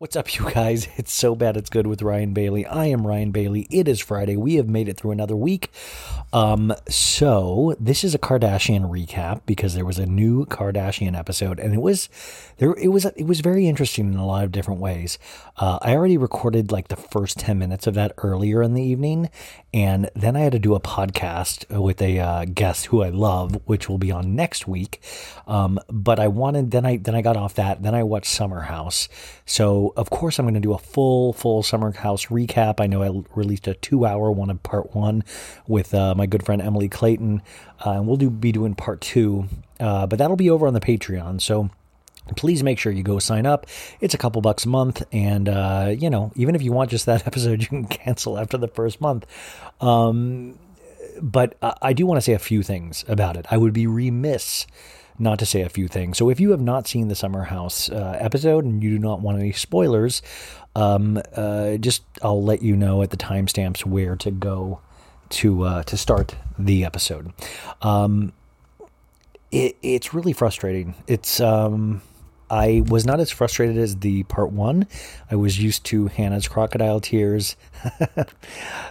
What's up, you guys? It's so bad it's good with Ryan Bailey. I am Ryan Bailey. It is Friday. We have made it through another week. Um, so this is a Kardashian recap because there was a new Kardashian episode, and it was there. It was it was very interesting in a lot of different ways. Uh, I already recorded like the first ten minutes of that earlier in the evening, and then I had to do a podcast with a uh, guest who I love, which will be on next week. Um, but I wanted then I then I got off that. Then I watched Summer House. So of course I'm going to do a full full Summer House recap. I know I released a two hour one of part one with uh, my good friend Emily Clayton, uh, and we'll do be doing part two. Uh, but that'll be over on the Patreon. So please make sure you go sign up. It's a couple bucks a month, and uh, you know, even if you want just that episode, you can cancel after the first month. Um, but uh, I do want to say a few things about it. I would be remiss not to say a few things. So if you have not seen the Summer House uh, episode and you do not want any spoilers, um, uh, just I'll let you know at the timestamps where to go to uh, to start the episode. Um, it, it's really frustrating. It's um, I was not as frustrated as the part one. I was used to Hannah's crocodile tears.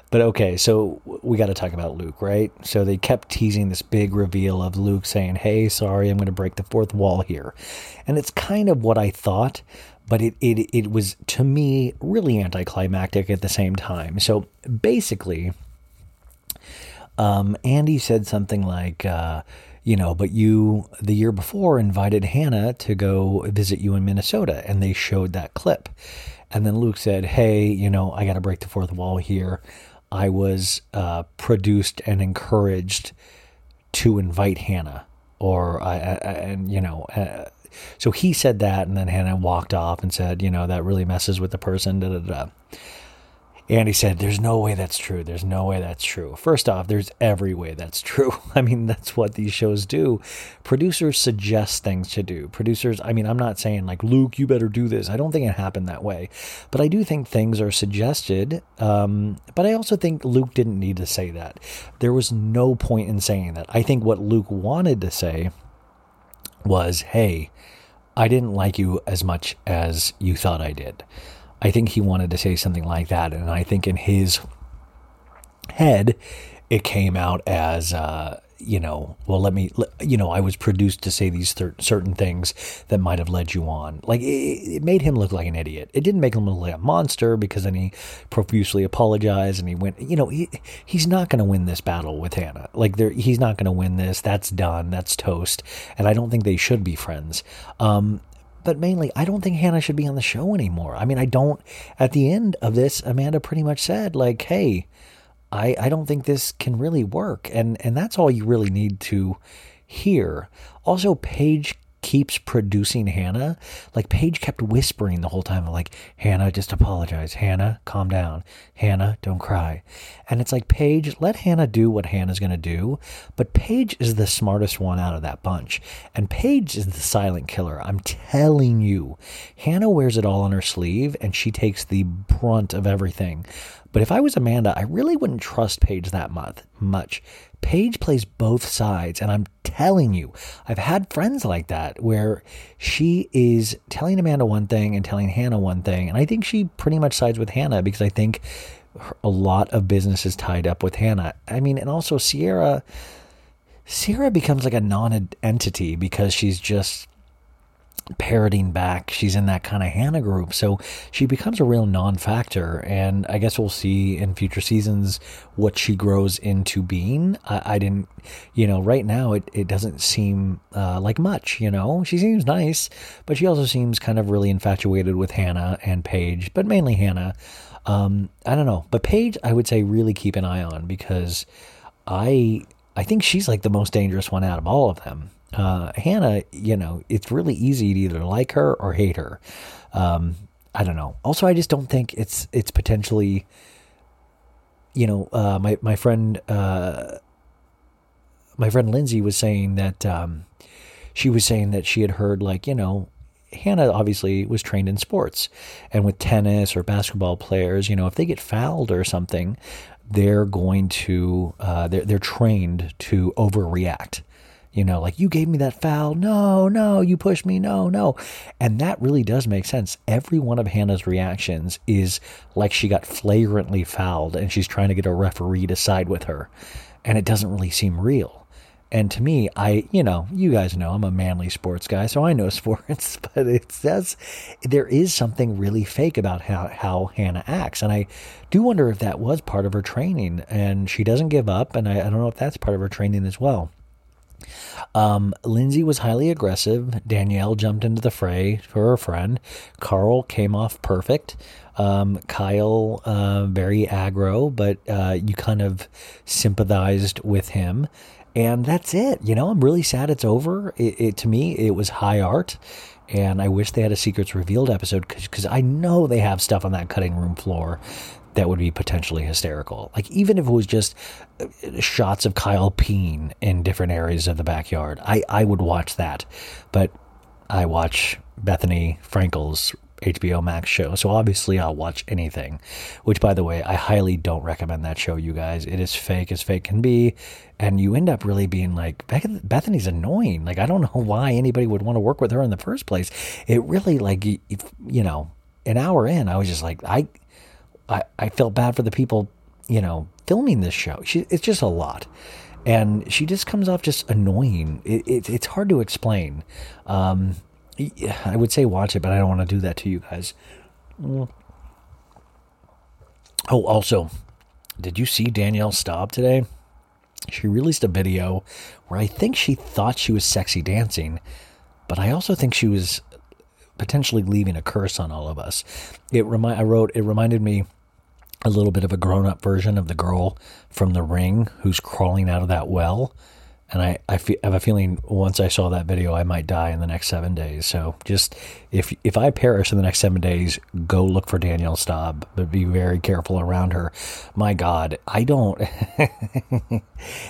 but okay, so we got to talk about Luke, right? So they kept teasing this big reveal of Luke saying, Hey, sorry, I'm going to break the fourth wall here. And it's kind of what I thought, but it, it, it was, to me, really anticlimactic at the same time. So basically, um, Andy said something like, uh, you know, but you the year before invited Hannah to go visit you in Minnesota, and they showed that clip. And then Luke said, Hey, you know, I got to break the fourth wall here. I was uh, produced and encouraged to invite Hannah, or I, I and you know, uh, so he said that, and then Hannah walked off and said, you know, that really messes with the person. Da da da. And he said, There's no way that's true. There's no way that's true. First off, there's every way that's true. I mean, that's what these shows do. Producers suggest things to do. Producers, I mean, I'm not saying like, Luke, you better do this. I don't think it happened that way. But I do think things are suggested. Um, but I also think Luke didn't need to say that. There was no point in saying that. I think what Luke wanted to say was, Hey, I didn't like you as much as you thought I did. I think he wanted to say something like that. And I think in his head, it came out as, uh, you know, well, let me, you know, I was produced to say these cer- certain things that might have led you on. Like, it, it made him look like an idiot. It didn't make him look like a monster because then he profusely apologized and he went, you know, he, he's not going to win this battle with Hannah. Like, there, he's not going to win this. That's done. That's toast. And I don't think they should be friends. Um, but mainly, I don't think Hannah should be on the show anymore. I mean, I don't. At the end of this, Amanda pretty much said, like, hey, I, I don't think this can really work. And, and that's all you really need to hear. Also, Paige keeps producing Hannah. Like, Paige kept whispering the whole time, like, Hannah, just apologize. Hannah, calm down. Hannah, don't cry. And it's like, Paige, let Hannah do what Hannah's going to do. But Paige is the smartest one out of that bunch. And Paige is the silent killer. I'm telling you. Hannah wears it all on her sleeve and she takes the brunt of everything. But if I was Amanda, I really wouldn't trust Paige that much. Paige plays both sides, and I'm telling you, I've had friends like that where she is telling Amanda one thing and telling Hannah one thing, and I think she pretty much sides with Hannah because I think a lot of business is tied up with Hannah. I mean, and also Ciara. Ciara becomes like a non-entity because she's just parroting back. She's in that kind of Hannah group. So she becomes a real non factor. And I guess we'll see in future seasons what she grows into being. I, I didn't, you know, right now it, it doesn't seem uh, like much, you know. She seems nice, but she also seems kind of really infatuated with Hannah and Paige, but mainly Hannah. Um, I don't know. But Paige, I would say really keep an eye on because I I think she's like the most dangerous one out of all of them. Uh, Hannah, you know, it's really easy to either like her or hate her. Um, I don't know. Also, I just don't think it's it's potentially, you know, uh, my my friend uh, my friend Lindsay was saying that um, she was saying that she had heard like you know Hannah obviously was trained in sports and with tennis or basketball players you know if they get fouled or something they're going to uh, they're, they're trained to overreact you know like you gave me that foul no no you pushed me no no and that really does make sense every one of hannah's reactions is like she got flagrantly fouled and she's trying to get a referee to side with her and it doesn't really seem real and to me, I, you know, you guys know I'm a manly sports guy, so I know sports, but it says there is something really fake about how, how Hannah acts. And I do wonder if that was part of her training. And she doesn't give up. And I, I don't know if that's part of her training as well. Um, Lindsay was highly aggressive. Danielle jumped into the fray for her friend. Carl came off perfect. Um, Kyle, uh, very aggro, but uh, you kind of sympathized with him. And that's it. You know, I'm really sad it's over. It, it to me, it was high art, and I wish they had a secrets revealed episode because I know they have stuff on that cutting room floor that would be potentially hysterical. Like even if it was just uh, shots of Kyle peeing in different areas of the backyard, I I would watch that. But I watch Bethenny Frankel's HBO Max show, so obviously I'll watch anything. Which, by the way, I highly don't recommend that show, you guys. It is fake as fake can be, and you end up really being like Bethenny's annoying. Like I don't know why anybody would want to work with her in the first place. It really like you know, an hour in, I was just like I. I, I felt bad for the people, you know, filming this show. She, it's just a lot. And she just comes off just annoying. It, it, it's hard to explain. Um, I would say watch it, but I don't want to do that to you guys. Mm. Oh, also, did you see Danielle Staub today? She released a video where I think she thought she was sexy dancing, but I also think she was potentially leaving a curse on all of us. It remi- I wrote it reminded me a little bit of a grown-up version of the girl from the ring who's crawling out of that well. And I, I fe- have a feeling once I saw that video, I might die in the next seven days. So just if if I perish in the next seven days, go look for Danielle Staub, but be very careful around her. My God, I don't.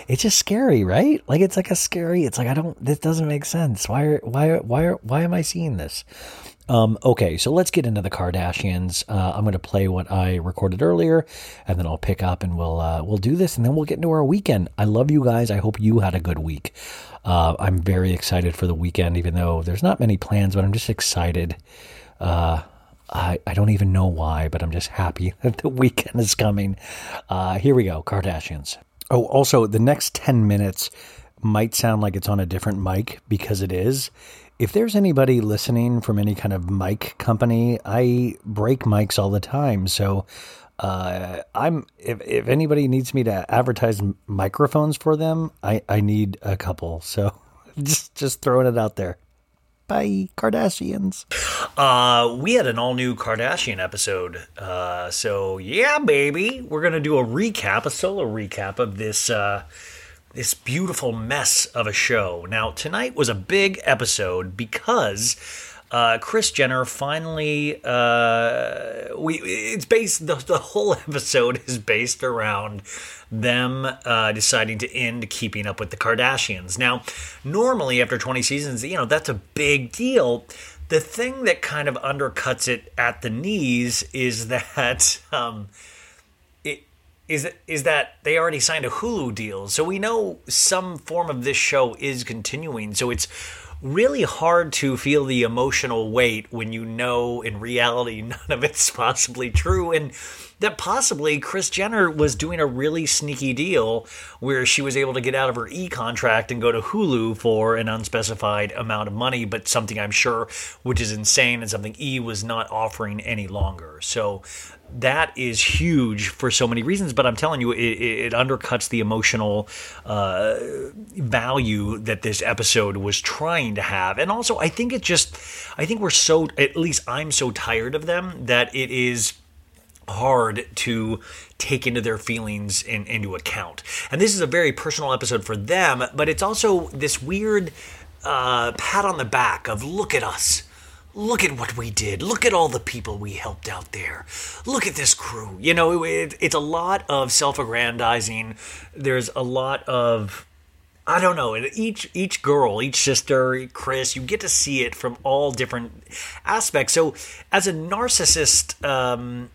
it's just scary, right? Like it's like a scary. It's like I don't. This doesn't make sense. Why? Are, why? Why? Why am I seeing this? Um, okay, so let's get into the Kardashians. Uh, I'm going to play what I recorded earlier, and then I'll pick up and we'll uh, we'll do this, and then we'll get into our weekend. I love you guys. I hope you had a good week. Uh, I'm very excited for the weekend, even though there's not many plans, but I'm just excited. Uh, I, I don't even know why, but I'm just happy that the weekend is coming. Uh, here we go, Kardashians. Oh, also, the next 10 minutes might sound like it's on a different mic because it is. If there's anybody listening from any kind of mic company, I break mics all the time. So uh, I'm if, if anybody needs me to advertise microphones for them, I, I need a couple. So just just throwing it out there. Bye, Kardashians. Uh, we had an all new Kardashian episode. Uh, so yeah, baby, we're gonna do a recap, a solo recap of this uh, this beautiful mess of a show. Now tonight was a big episode because. Uh, Kris Jenner finally, uh, we it's based the, the whole episode is based around them uh, deciding to end keeping up with the Kardashians. Now, normally after 20 seasons, you know that's a big deal. The thing that kind of undercuts it at the knees is that um, is is that they already signed a Hulu deal, so we know some form of this show is continuing. So it's really hard to feel the emotional weight when you know in reality none of it's possibly true and that possibly Kris Jenner was doing a really sneaky deal where she was able to get out of her E contract and go to Hulu for an unspecified amount of money, but something I'm sure which is insane and something E was not offering any longer. So that is huge for so many reasons, but I'm telling you, it, it undercuts the emotional uh, value that this episode was trying to have. And also, I think it just, I think we're so, at least I'm so tired of them that it is hard to take into their feelings in, into account. And this is a very personal episode for them, but it's also this weird uh, pat on the back of look at us. Look at what we did. Look at all the people we helped out there. Look at this crew. You know, it, it's a lot of self-aggrandizing. There's a lot of I don't know. Each each girl, each sister, Kris, you get to see it from all different aspects. So, as a narcissist, um,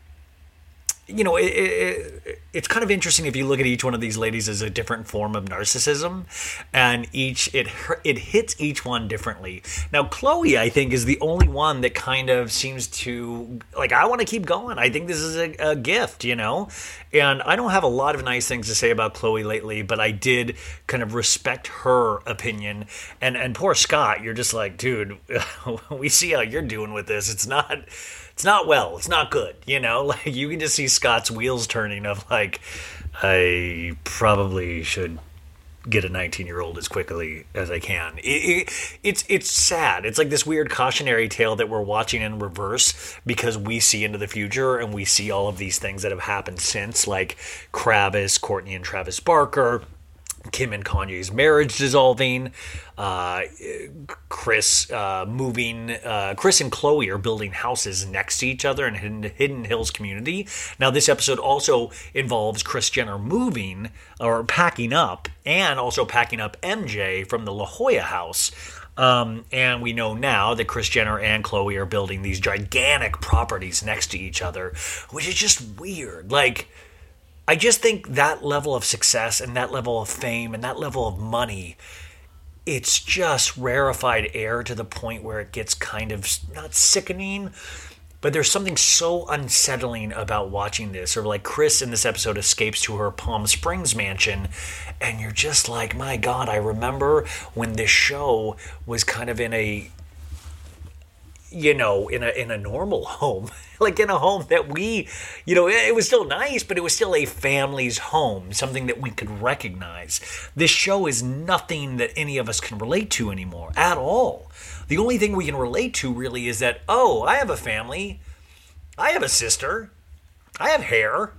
you know, it, it, it's kind of interesting if you look at each one of these ladies as a different form of narcissism, and each it it hits each one differently. Now, Khloé, I think, is the only one that kind of seems to like. I want to keep going. I think this is a, a gift, you know, and I don't have a lot of nice things to say about Khloé lately, but I did kind of respect her opinion. And and poor Scott, you're just like, dude, we see how you're doing with this. It's not it's not well. It's not good. You know, like you can just see Scott's wheels turning of like, I probably should get a 19 year old as quickly as I can. It, it, it's it's sad. It's like this weird cautionary tale that we're watching in reverse because we see into the future and we see all of these things that have happened since, like Kravis, Kourtney, and Travis Barker. Kim and Kanye's marriage dissolving, uh, Kris uh, moving, uh, Kris and Khloé are building houses next to each other in Hidden, Hidden Hills community. Now, this episode also involves Kris Jenner moving or packing up and also packing up MJ from the La Jolla house. Um, and we know now that Kris Jenner and Khloé are building these gigantic properties next to each other, which is just weird. Like, I just think that level of success and that level of fame and that level of money, it's just rarefied air to the point where it gets kind of not sickening, but there's something so unsettling about watching this. Or like Kris in this episode escapes to her Palm Springs mansion, and you're just like, my God, I remember when this show was kind of in a you know, in a in a normal home, like in a home that we, you know, it, was still nice, but it was still a family's home, something that we could recognize. This show is nothing that any of us can relate to anymore at all. The only thing we can relate to really is that, oh, I have a family, I have a sister, I have hair.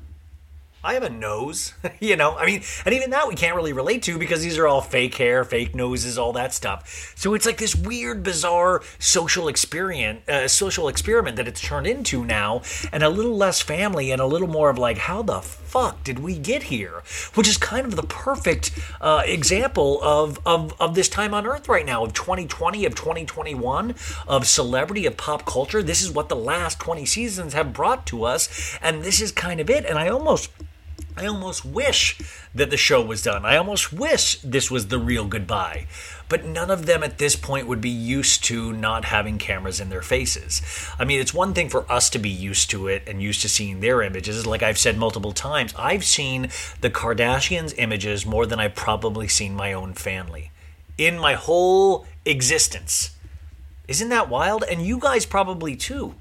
I have a nose, you know. I mean, and even that we can't really relate to because these are all fake hair, fake noses, all that stuff. So it's like this weird, bizarre social experience, uh, social experiment that it's turned into now, and a little less family and a little more of like, how the fuck did we get here? Which is kind of the perfect uh, example of, of of this time on Earth right now, of 2020, of 2021, of celebrity, of pop culture. This is what the last 20 seasons have brought to us, and this is kind of it. And I almost I almost wish that the show was done. I almost wish this was the real goodbye. But none of them at this point would be used to not having cameras in their faces. I mean, it's one thing for us to be used to it and used to seeing their images. Like I've said multiple times, I've seen the Kardashians' images more than I've probably seen my own family in my whole existence. Isn't that wild? And you guys probably too.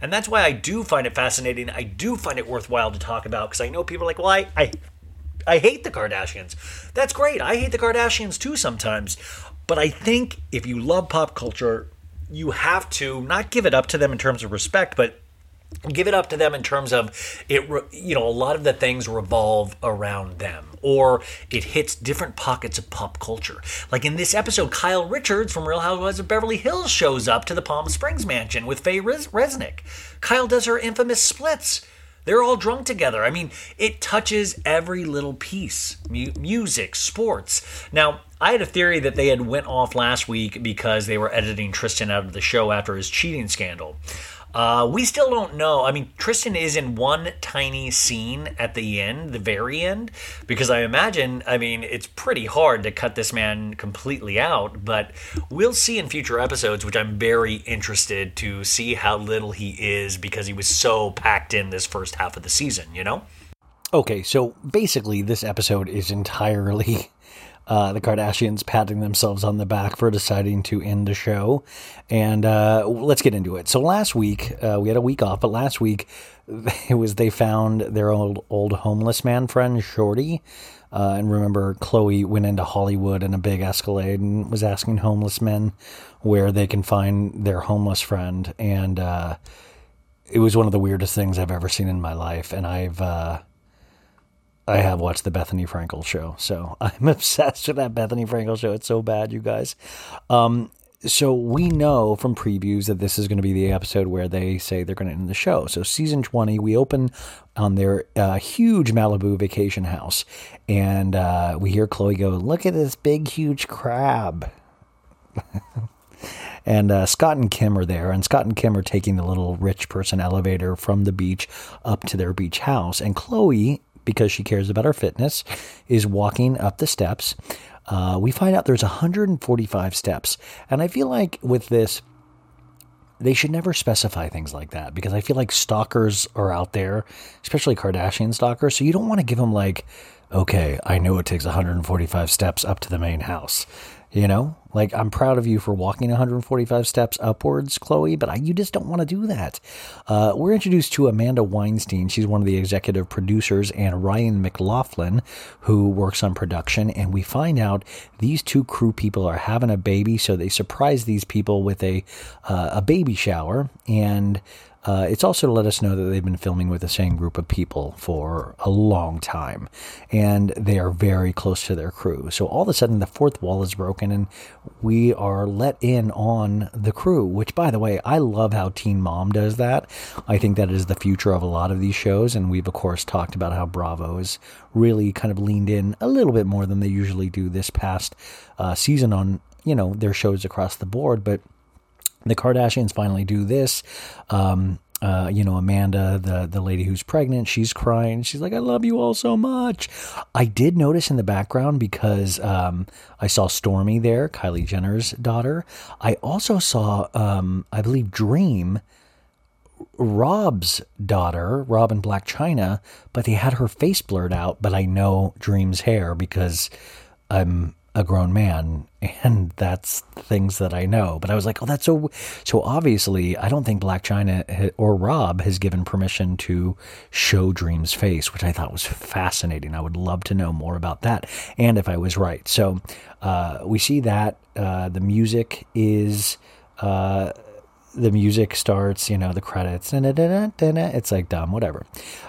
And that's why I do find it fascinating. I do find it worthwhile to talk about because I know people are like, well, I, I, I hate the Kardashians. That's great. I hate the Kardashians too sometimes. But I think if you love pop culture, you have to not give it up to them in terms of respect, but give it up to them in terms of it you know a lot of the things revolve around them or it hits different pockets of pop culture like in this episode kyle richards from real housewives of beverly hills shows up to the palm springs mansion with faye Res- resnick kyle does her infamous splits they're all drunk together. I mean, it touches every little piece. Mu- music, sports. Now, I had a theory that they had went off last week because they were editing Tristan out of the show after his cheating scandal. Uh, we still don't know. I mean, Tristan is in one tiny scene at the end, the very end, because I imagine, I mean, it's pretty hard to cut this man completely out, but we'll see in future episodes, which I'm very interested to see how little he is because he was so packed in this first half of the season, you know? Okay, so basically, this episode is entirely uh, the Kardashians patting themselves on the back for deciding to end the show. And uh, let's get into it. So last week, uh, we had a week off, but last week it was they found their old old homeless man friend Shorty. Uh, and remember, Khloé went into Hollywood in a big Escalade and was asking homeless men where they can find their homeless friend. And uh, it was one of the weirdest things I've ever seen in my life. And I've uh, I have watched the Bethenny Frankel show, so I'm obsessed with that Bethenny Frankel show. It's so bad, you guys. Um, so we know from previews that this is going to be the episode where they say they're going to end the show. So season 20, we open on their uh, huge Malibu vacation house, and uh, we hear Khloé go, "Look at this big, huge crab." And uh, Scott and Kim are there, and Scott and Kim are taking the little rich person elevator from the beach up to their beach house. And Khloé, because she cares about her fitness, is walking up the steps. Uh, we find out there's 145 steps. And I feel like with this, they should never specify things like that because I feel like stalkers are out there, especially Kardashian stalkers. So you don't want to give them like, okay, I know it takes 145 steps up to the main house. You know, like I'm proud of you for walking 145 steps upwards, Khloé, but I, you just don't want to do that. Uh, we're introduced to Amanda Weinstein. She's one of the executive producers, and Ryan McLaughlin, who works on production. And we find out these two crew people are having a baby, so they surprise these people with a uh, a baby shower and. Uh, it's also to let us know that they've been filming with the same group of people for a long time, and they are very close to their crew. So all of a sudden, the fourth wall is broken, and we are let in on the crew. Which, by the way, I love how Teen Mom does that. I think that is the future of a lot of these shows, and we've of course talked about how Bravo has really kind of leaned in a little bit more than they usually do this past uh, season on you know their shows across the board, but the Kardashians finally do this. Um, uh, you know, Amanda, the the lady who's pregnant, she's crying. She's like, "I love you all so much." I did notice in the background because um, I saw Stormi there, Kylie Jenner's daughter. I also saw, um, I believe, Dream. Rob's daughter, Robin Blac Chyna, but they had her face blurred out. But I know Dream's hair because I'm a grown man and that's things that I know. But I was like, oh, that's so. So obviously, I don't think Blac Chyna or Rob has given permission to show Dream's face, which I thought was fascinating. I would love to know more about that and if I was right. So uh, we see that uh, the music is. Uh, the music starts, you know, the credits, da-da-da-da-da. it's like dumb, whatever.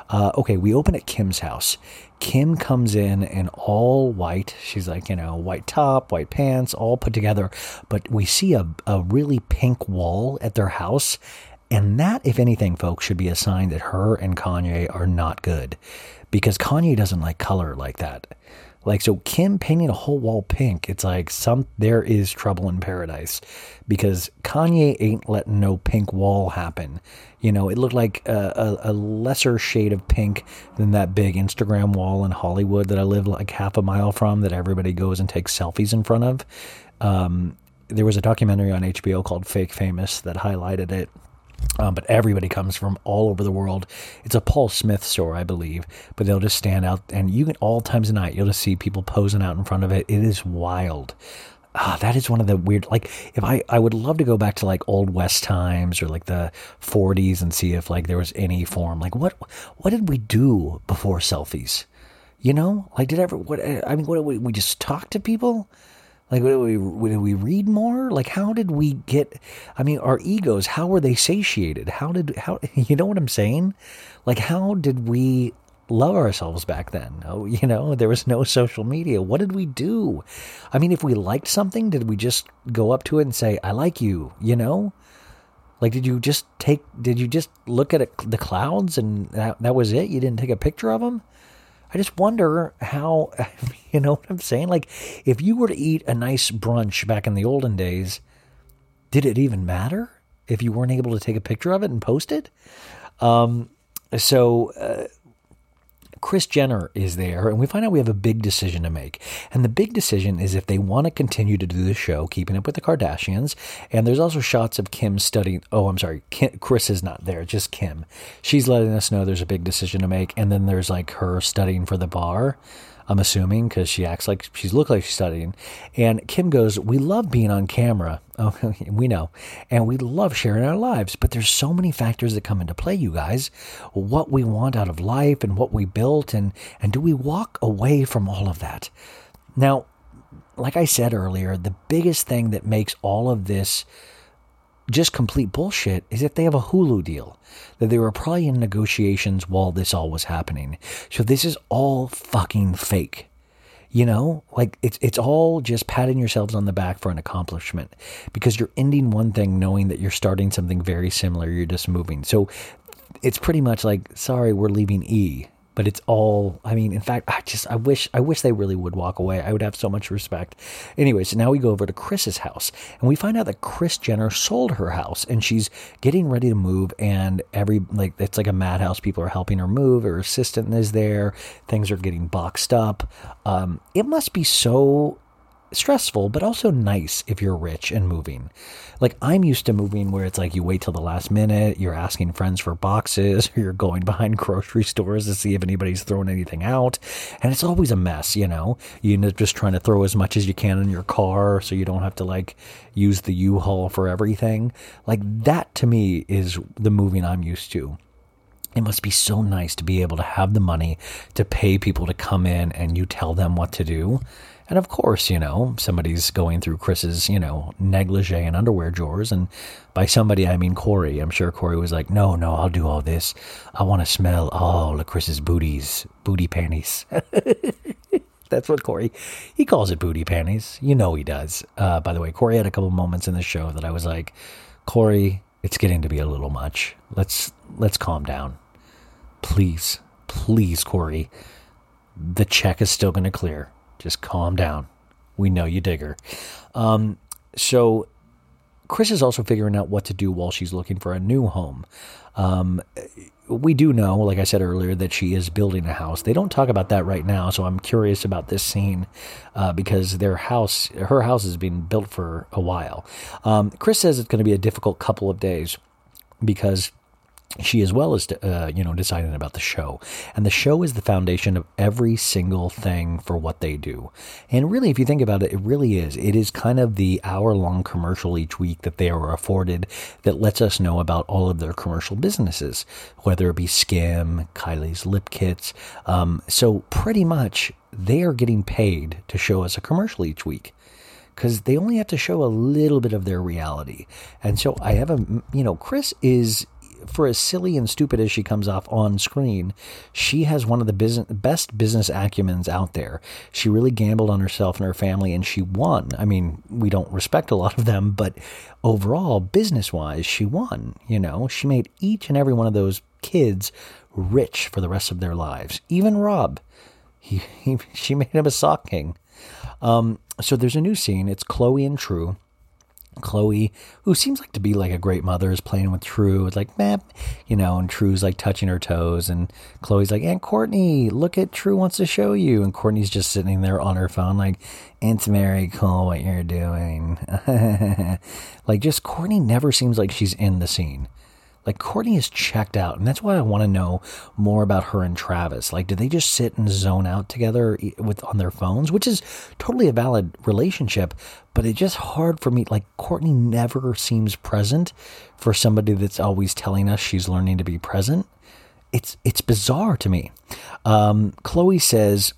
Uh, okay, we open at Kim's house. Kim comes in in all white. She's like, you know, white top, white pants, all put together. But we see a, a really pink wall at their house. And that, if anything, folks, should be a sign that her and Kanye are not good because Kanye doesn't like color like that. Like so Kim painting a whole wall pink, it's like some there is trouble in paradise because Kanye ain't letting no pink wall happen. You know, it looked like a, a, a lesser shade of pink than that big Instagram wall in Hollywood that I live like half a mile from that everybody goes and takes selfies in front of. Um, there was a documentary on HBO called Fake Famous that highlighted it. Um, but everybody comes from all over the world. It's a Paul Smith store, I believe, but they'll just stand out and you can all times of night, you'll just see people posing out in front of it. It is wild. Ah, that is one of the weird, like, if I, I would love to go back to like old West times or like the 40s and see if like there was any form, like what, what did we do before selfies? You know, like did ever, what, I mean, what, we just talk to people? Like, did we, did we read more? Like, how did we get? I mean, our egos, how were they satiated? How did, how, you know what I'm saying? Like, how did we love ourselves back then? Oh, you know, there was no social media. What did we do? I mean, if we liked something, did we just go up to it and say, I like you, you know? Like, did you just take, did you just look at it, the clouds and that, that was it? You didn't take a picture of them? I just wonder how, you know what I'm saying? Like, if you were to eat a nice brunch back in the olden days, did it even matter if you weren't able to take a picture of it and post it? Um, so, uh, Kris Jenner is there, and we find out we have a big decision to make. And the big decision is if they want to continue to do the show, keeping up with the Kardashians. And there's also shots of Kim studying. Oh, I'm sorry, Kim, Kris is not there, just Kim. She's letting us know there's a big decision to make. And then there's like her studying for the bar. I'm assuming because she acts like she's looked like she's studying. And Kim goes, "We love being on camera. We know, and we love sharing our lives. But there's so many factors that come into play, you guys. What we want out of life and what we built, and and do we walk away from all of that? Now, like I said earlier, the biggest thing that makes all of this just complete bullshit is if they have a Hulu deal. That they were probably in negotiations while this all was happening. So this is all fucking fake. You know, like it's it's all just patting yourselves on the back for an accomplishment because you're ending one thing knowing that you're starting something very similar. You're just moving. So it's pretty much like, sorry, we're leaving E but it's all i mean in fact i just i wish i wish they really would walk away. I would have so much respect. Anyway so now we go over to kris's house and we find out that kris jenner sold her house and she's getting ready to move and every like it's like a madhouse. People are helping her move. Her assistant is there. Things are getting boxed up. Um, it must be so stressful, but also nice if you're rich and moving. Like I'm used to moving where it's like you wait till the last minute, you're asking friends for boxes, or you're going behind grocery stores to see if anybody's throwing anything out. And it's always a mess, you know? You end up just trying to throw as much as you can in your car so you don't have to like use the U-Haul for everything. Like that to me is the moving I'm used to it must be so nice to be able to have the money to pay people to come in and you tell them what to do. And of course, you know, somebody's going through Kris's, you know, negligee and underwear drawers. And by somebody, I mean Corey. I'm sure Corey was like, no, no, I'll do all this. I want to smell all of Kris's booties, booty panties. That's what Corey, he calls it booty panties. You know he does. Uh, by the way, Corey had a couple moments in the show that I was like, Corey, it's getting to be a little much. Let's let's calm down. Please, please, Corey. The check is still going to clear. Just calm down. We know you dig her. Um, so Kris is also figuring out what to do while she's looking for a new home. Um, we do know, like I said earlier, that she is building a house. They don't talk about that right now, so I'm curious about this scene uh, because their house, her house, has been built for a while. Um, Kris says it's going to be a difficult couple of days because she as well as uh, you know deciding about the show. And the show is the foundation of every single thing for what they do. And really if you think about it it really is. It is kind of the hour long commercial each week that they are afforded that lets us know about all of their commercial businesses whether it be skim kylie's lip kits. Um, so pretty much they are getting paid to show us a commercial each week because they only have to show a little bit of their reality. And so I have a, you know, Kris is, for as silly and stupid as she comes off on screen, she has one of the business, best business acumens out there. She really gambled on herself and her family and she won. I mean, we don't respect a lot of them, but overall, business wise, she won. You know, she made each and every one of those kids rich for the rest of their lives. Even Rob he, he she made him a sock king. Um, so there's a new scene. It's Khloé and True. Khloé, who seems like to be like a great mother, is playing with True. It's like, man, you know, and True's like touching her toes, and Khloé's like, Aunt Kourtney, look at True wants to show you, and Kourtney's just sitting there on her phone, like, it's very cool what you're doing. like, just Kourtney never seems like she's in the scene. Like Kourtney is checked out, and that's why I want to know more about her and Travis. Like, do they just sit and zone out together with on their phones, which is totally a valid relationship, but it's just hard for me. Like Kourtney never seems present for somebody that's always telling us she's learning to be present. It's it's bizarre to me. Um, Khloé says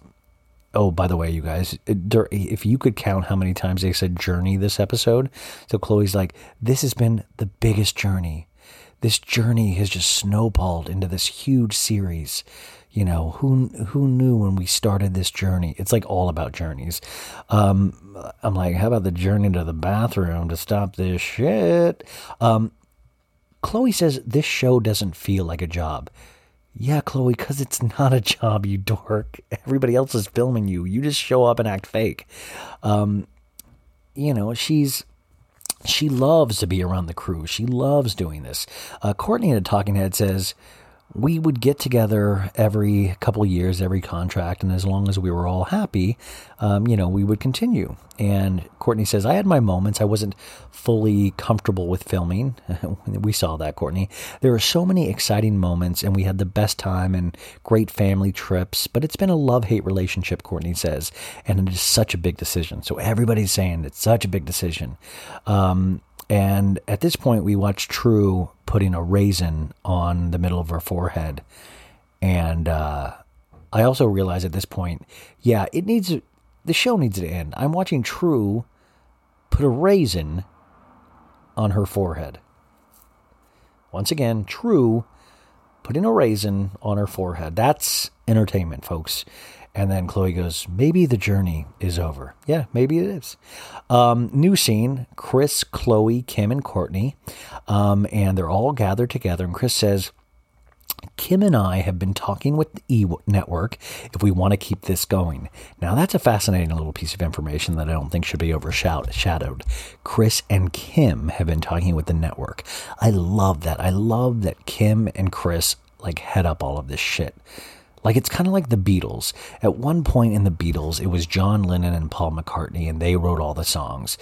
Oh, by the way, you guys, if you could count how many times they said journey this episode. So Khloé's like, this has been the biggest journey. This journey has just snowballed into this huge series. You know, who who knew when we started this journey? It's like all about journeys. Um, I'm like, how about the journey to the bathroom to stop this shit? Um, Khloé says this show doesn't feel like a job. Yeah, Khloé, because it's not a job, you dork. Everybody else is filming you. You just show up and act fake. Um, you know, she's she loves to be around the crew. She loves doing this. Uh, Kourtney in a talking head says we would get together every couple years, every contract, and as long as we were all happy, um, you know, we would continue. And Kourtney says, I had my moments. I wasn't fully comfortable with filming. we saw that, Kourtney. There are so many exciting moments, and we had the best time and great family trips, but it's been a love hate relationship, Kourtney says, and it is such a big decision. So everybody's saying it's such a big decision. Um, and at this point, we watch True putting a raisin on the middle of her forehead. And uh, I also realize at this point, yeah, it needs the show needs to end. I'm watching True put a raisin on her forehead. Once again, True putting a raisin on her forehead. That's entertainment, folks. And then Khloé goes, maybe the journey is over. Yeah, maybe it is. Um, new scene Kris, Khloé, Kim, and Kourtney. Um, and they're all gathered together. And Kris says, Kim and I have been talking with the E Network if we want to keep this going. Now, that's a fascinating little piece of information that I don't think should be overshadowed. Kris and Kim have been talking with the network. I love that. I love that Kim and Chris like head up all of this shit. Like it's kind of like the Beatles. At one point in the Beatles, it was John Lennon and Paul McCartney, and they wrote all the songs.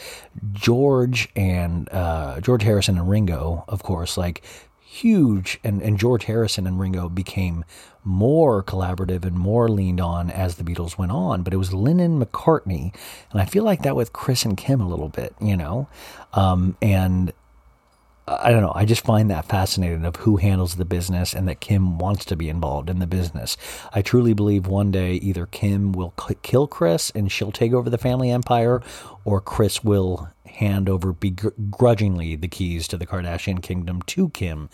George and uh, George Harrison and Ringo, of course, like huge, and, and George Harrison and Ringo became more collaborative and more leaned on as the Beatles went on. But it was Lennon McCartney, and I feel like that with Kris and Kim a little bit, you know, um, and I don't know. I just find that fascinating of who handles the business and that Kim wants to be involved in the business. I truly believe one day either Kim will kill Kris and she'll take over the family empire, or Kris will hand over begrudgingly the keys to the Kardashian kingdom to Kim.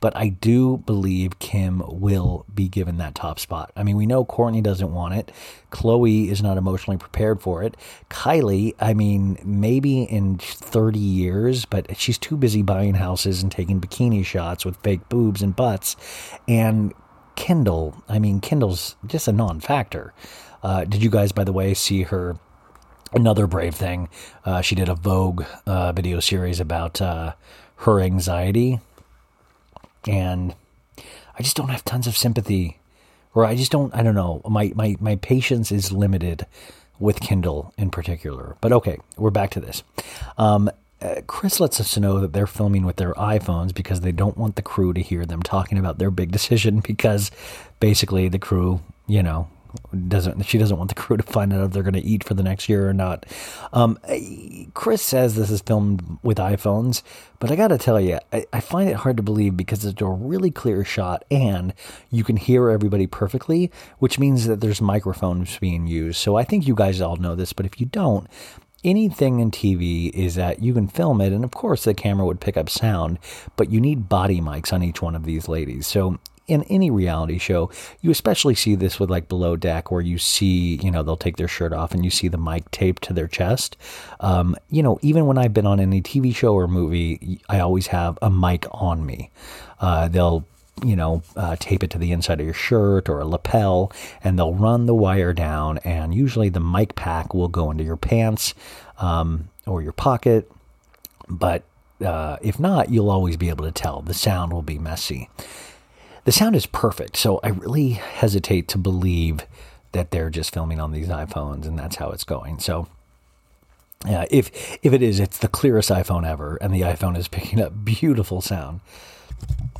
But I do believe Kim will be given that top spot. I mean, we know Kourtney doesn't want it. Khloé is not emotionally prepared for it. Kylie, I mean, maybe in 30 years, but she's too busy buying houses and taking bikini shots with fake boobs and butts. And Kendall, I mean, Kendall's just a non factor. Uh, did you guys, by the way, see her? Another brave thing. Uh, she did a Vogue uh, video series about uh, her anxiety. And I just don't have tons of sympathy. Or I just don't, I don't know. My, my, my patience is limited with Kendall in particular. But okay, we're back to this. Um, uh, Kris lets us know that they're filming with their iPhones because they don't want the crew to hear them talking about their big decision because basically the crew, you know, doesn't she doesn't want the crew to find out if they're going to eat for the next year or not. Um, Chris says this is filmed with iPhones, but I got to tell you, I, I find it hard to believe because it's a really clear shot and you can hear everybody perfectly, which means that there's microphones being used. So I think you guys all know this, but if you don't, anything in TV is that you can film it, and of course the camera would pick up sound, but you need body mics on each one of these ladies. So in any reality show, you especially see this with like Below Deck, where you see, you know, they'll take their shirt off and you see the mic taped to their chest. Um, you know, even when I've been on any TV show or movie, I always have a mic on me. Uh, they'll you know, uh, tape it to the inside of your shirt or a lapel, and they'll run the wire down, and usually the mic pack will go into your pants um, or your pocket. But uh, if not, you'll always be able to tell. The sound will be messy. The sound is perfect, so I really hesitate to believe that they're just filming on these iPhones and that's how it's going. So yeah, if if it is, it's the clearest iPhone ever, and the iPhone is picking up beautiful sound.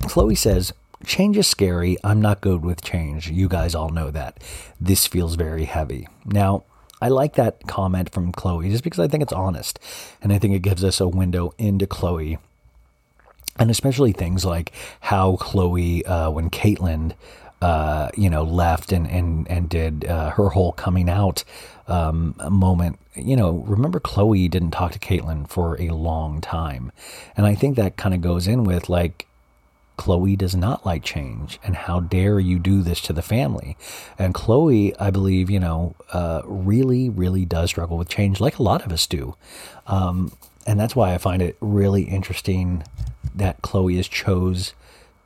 Khloé says, Change is scary. I'm not good with change. You guys all know that. This feels very heavy. Now, I like that comment from Khloé just because I think it's honest. And I think it gives us a window into Khloé. And especially things like how Khloé, uh, when Caitlyn, uh, you know, left and, and, and did uh, her whole coming out um, moment, you know, remember Khloé didn't talk to Caitlyn for a long time. And I think that kind of goes in with like, Khloé does not like change, and how dare you do this to the family? And Khloé, I believe, you know, uh, really, really does struggle with change, like a lot of us do. Um, and that's why I find it really interesting that Khloé has chose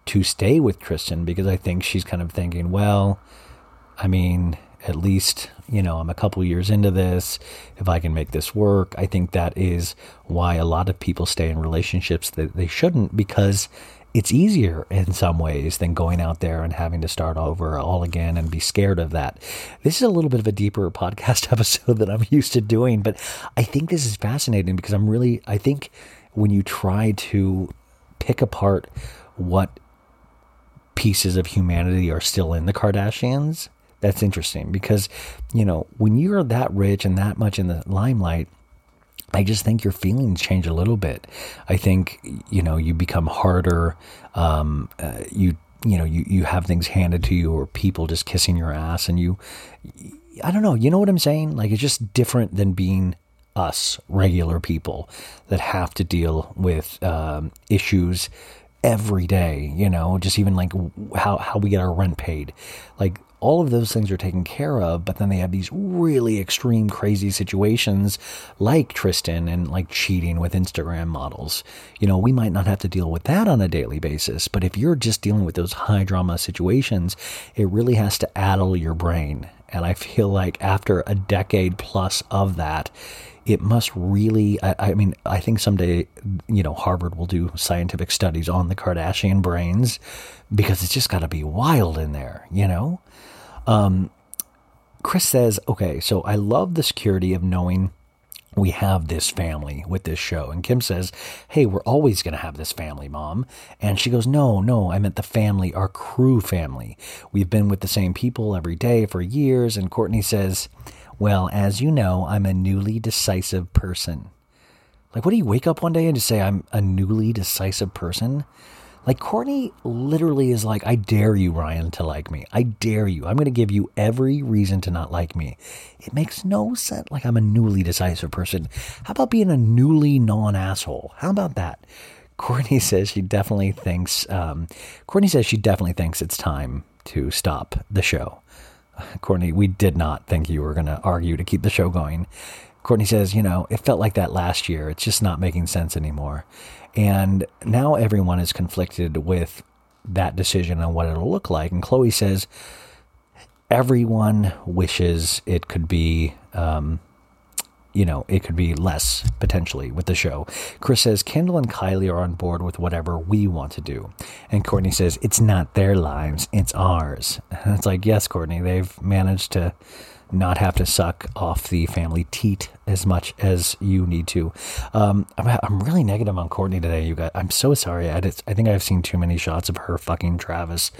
to stay with Tristan because I think she's kind of thinking, well, I mean, at least, you know, I'm a couple years into this. If I can make this work, I think that is why a lot of people stay in relationships that they shouldn't because it's easier in some ways than going out there and having to start over all again and be scared of that. This is a little bit of a deeper podcast episode that I'm used to doing, but I think this is fascinating because I'm really, I think when you try to pick apart what pieces of humanity are still in the Kardashians, that's interesting because, you know, when you're that rich and that much in the limelight, I just think your feelings change a little bit. I think you know you become harder. Um, uh, you you know you you have things handed to you, or people just kissing your ass, and you. I don't know. You know what I'm saying? Like it's just different than being us regular people that have to deal with um, issues every day. You know, just even like how how we get our rent paid, like all of those things are taken care of, but then they have these really extreme, crazy situations like Tristan and like cheating with Instagram models. You know, we might not have to deal with that on a daily basis, but if you're just dealing with those high drama situations, it really has to addle your brain. And I feel like after a decade plus of that, it must really I, I, mean i think someday you know harvard will do scientific studies on the kardashian brains because it's just got to be wild in there you know? Um, kris says okay so i love the security of knowing we have this family with this show. And Kim says, Hey, we're always going to have this family, mom. And she goes, No, no, I meant the family, our crew family. We've been with the same people every day for years. And Kourtney says, Well, as you know, I'm a newly decisive person. Like, what do you wake up one day and just say, I'm a newly decisive person? Like, Kourtney literally is like, I dare you, Ryan, to like me. I dare you. I'm going to give you every reason to not like me. It makes no sense. Like, I'm a newly decisive person. How about being a newly non asshole? How about that? Kourtney says she definitely thinks, um, Kourtney says she definitely thinks it's time to stop the show. Kourtney, we did not think you were going to argue to keep the show going. Kourtney says, you know, it felt like that last year. It's just not making sense anymore. And now everyone is conflicted with that decision and what it'll look like. And Khloé says, everyone wishes it could be, um, you know, it could be less potentially with the show. Kris says, Kendall and Kylie are on board with whatever we want to do. And Kourtney says, it's not their lives, it's ours. And it's like, yes, Kourtney, they've managed to not have to suck off the family teat as much as you need to. Um, I'm, I'm really negative on Kourtney today, you guys. I'm so sorry. I, just, I think I've seen too many shots of her fucking Travis.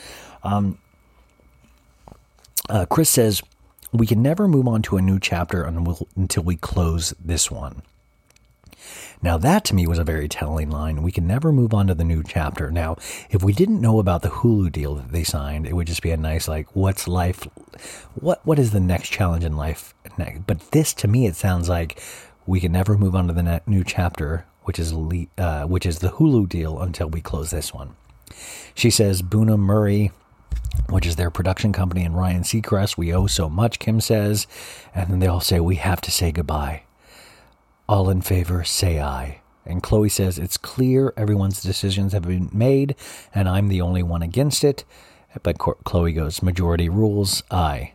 Um, uh, Kris says, we can never move on to a new chapter until we close this one. Now, that to me was a very telling line. We can never move on to the new chapter. Now, if we didn't know about the Hulu deal that they signed, it would just be a nice, like, what's life? What What is the next challenge in life? But this, to me, it sounds like we can never move on to the new chapter, which is uh, which is the Hulu deal, until we close this one. She says, Bunim/Murray which is their production company, and Ryan Seacrest. We owe so much, Kim says. And then they all say, We have to say goodbye. All in favor, say aye. And Khloé says, It's clear everyone's decisions have been made, and I'm the only one against it. But Khloé goes, Majority rules, aye.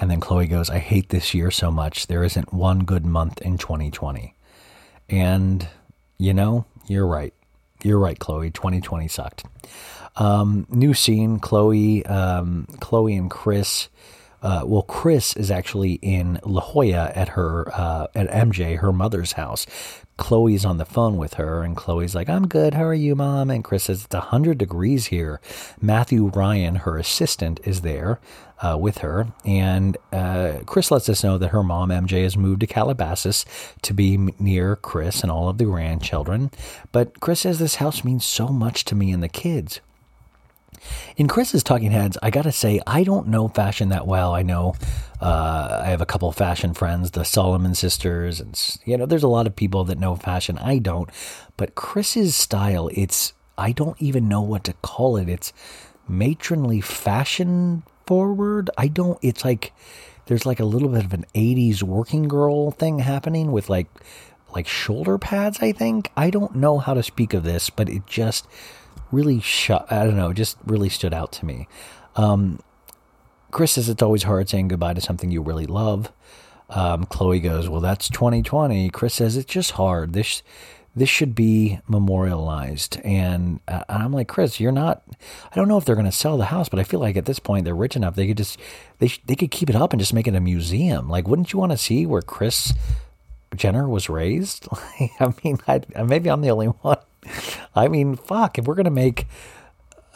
And then Khloé goes, I hate this year so much. There isn't one good month in 2020. And, you know, you're right. You're right, Khloé. 2020 sucked. Um, new scene Khloé, um, Khloé and Kris. Uh, well, Kris is actually in La Jolla at her uh, at MJ, her mother's house. Khloé's on the phone with her, and Khloé's like, "I'm good. How are you, mom?" And Kris says, "It's hundred degrees here." Matthew Ryan, her assistant, is there uh, with her, and uh, Kris lets us know that her mom MJ has moved to Calabasas to be near Kris and all of the grandchildren. But Kris says this house means so much to me and the kids. In Kris's Talking Heads, I gotta say, I don't know fashion that well. I know uh, I have a couple fashion friends, the Solomon sisters, and you know, there's a lot of people that know fashion. I don't, but Kris's style, it's I don't even know what to call it. It's matronly fashion forward. I don't. It's like there's like a little bit of an '80s working girl thing happening with like like shoulder pads. I think I don't know how to speak of this, but it just really shut. I don't know. Just really stood out to me. Um, Kris says it's always hard saying goodbye to something you really love. Um, Khloé goes, "Well, that's 2020." Kris says it's just hard. This this should be memorialized, and, uh, and I'm like, Kris, you're not. I don't know if they're going to sell the house, but I feel like at this point they're rich enough they could just they they could keep it up and just make it a museum. Like, wouldn't you want to see where Kris Jenner was raised? I mean, I, maybe I'm the only one. I mean, fuck, if we're gonna make,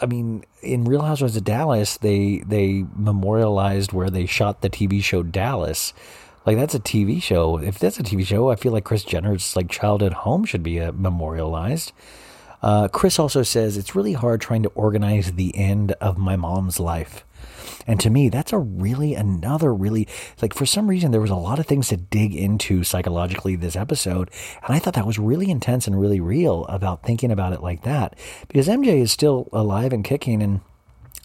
I mean, in Real Housewives of Dallas, they they memorialized where they shot the TV show Dallas. Like that's a TV show. If that's a TV show, I feel like Kris Jenner's like childhood home should be uh, memorialized. Uh, Kris also says it's really hard trying to organize the end of my mom's life. And to me, that's a really another really like for some reason there was a lot of things to dig into psychologically this episode, and I thought that was really intense and really real about thinking about it like that because MJ is still alive and kicking and.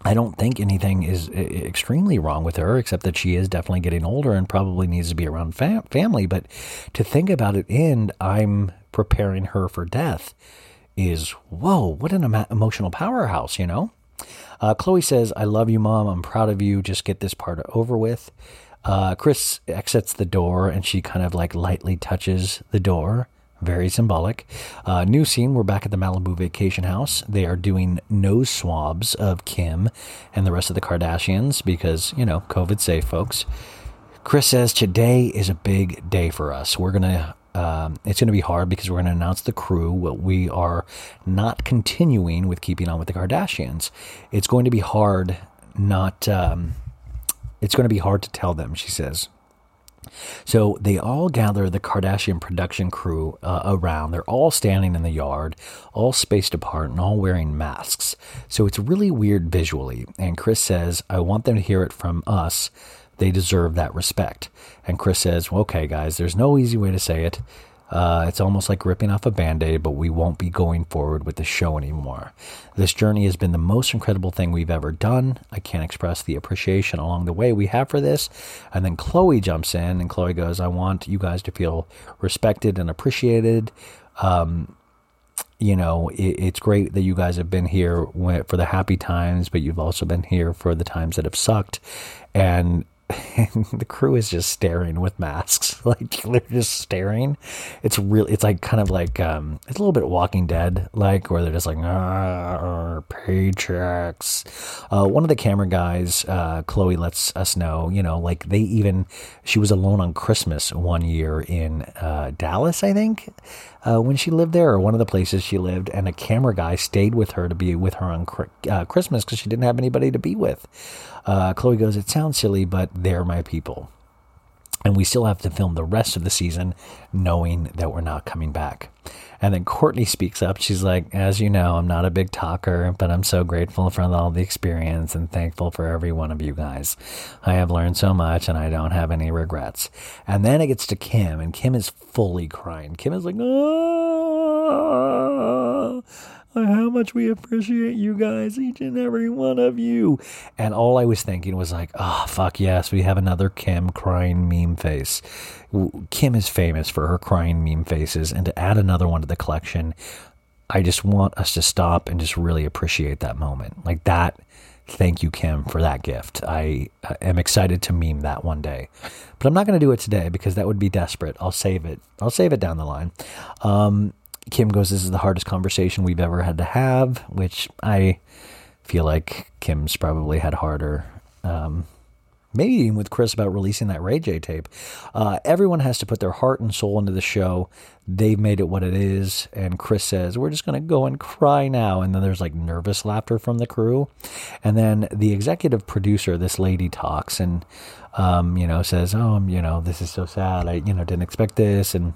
I don't think anything is extremely wrong with her, except that she is definitely getting older and probably needs to be around fam- family. But to think about it, and I'm preparing her for death, is whoa, what an emo- emotional powerhouse, you know? Uh, Khloé says, I love you, mom. I'm proud of you. Just get this part over with. Uh, Kris exits the door and she kind of like lightly touches the door. Very symbolic. Uh, new scene. We're back at the Malibu vacation house. They are doing nose swabs of Kim and the rest of the Kardashians because, you know, COVID safe, folks. Kris says today is a big day for us. We're gonna. Um, it's going to be hard because we're going to announce the crew. We are not continuing with keeping on with the Kardashians. It's going to be hard. Not. Um, it's going to be hard to tell them. She says. So they all gather the Kardashian production crew uh, around. They're all standing in the yard, all spaced apart, and all wearing masks. So it's really weird visually. And Kris says, I want them to hear it from us. They deserve that respect. And Kris says, well, okay, guys, there's no easy way to say it. Uh, it's almost like ripping off a band aid, but we won't be going forward with the show anymore. This journey has been the most incredible thing we've ever done. I can't express the appreciation along the way we have for this. And then Khloé jumps in, and Khloé goes, I want you guys to feel respected and appreciated. Um, you know, it, it's great that you guys have been here for the happy times, but you've also been here for the times that have sucked. And and the crew is just staring with masks. Like they're just staring. It's really it's like kind of like um it's a little bit walking dead like where they're just like "Ah, paychecks uh one of the camera guys uh khloé lets us know you know like they even she was alone on christmas one year in uh dallas i think uh, when she lived there, or one of the places she lived, and a camera guy stayed with her to be with her on uh, Christmas because she didn't have anybody to be with. Uh, Khloé goes, It sounds silly, but they're my people. And we still have to film the rest of the season knowing that we're not coming back. And then Kourtney speaks up. She's like, As you know, I'm not a big talker, but I'm so grateful for all the experience and thankful for every one of you guys. I have learned so much and I don't have any regrets. And then it gets to Kim, and Kim is fully crying. Kim is like, "Ah." How much we appreciate you guys, each and every one of you. And all I was thinking was like, oh, fuck yes, we have another Kim crying meme face. Kim is famous for her crying meme faces, and to add another one to the collection, I just want us to stop and just really appreciate that moment. Like that. Thank you, Kim, for that gift. I am excited to meme that one day, but I'm not going to do it today because that would be desperate. I'll save it. I'll save it down the line. Um, Kim goes, This is the hardest conversation we've ever had to have, which I feel like Kim's probably had harder. Um, maybe even with Kris about releasing that Ray J tape. Uh, everyone has to put their heart and soul into the show. They've made it what it is. And Kris says, We're just going to go and cry now. And then there's like nervous laughter from the crew. And then the executive producer, this lady, talks and, um, you know, says, Oh, you know, this is so sad. I, you know, didn't expect this. And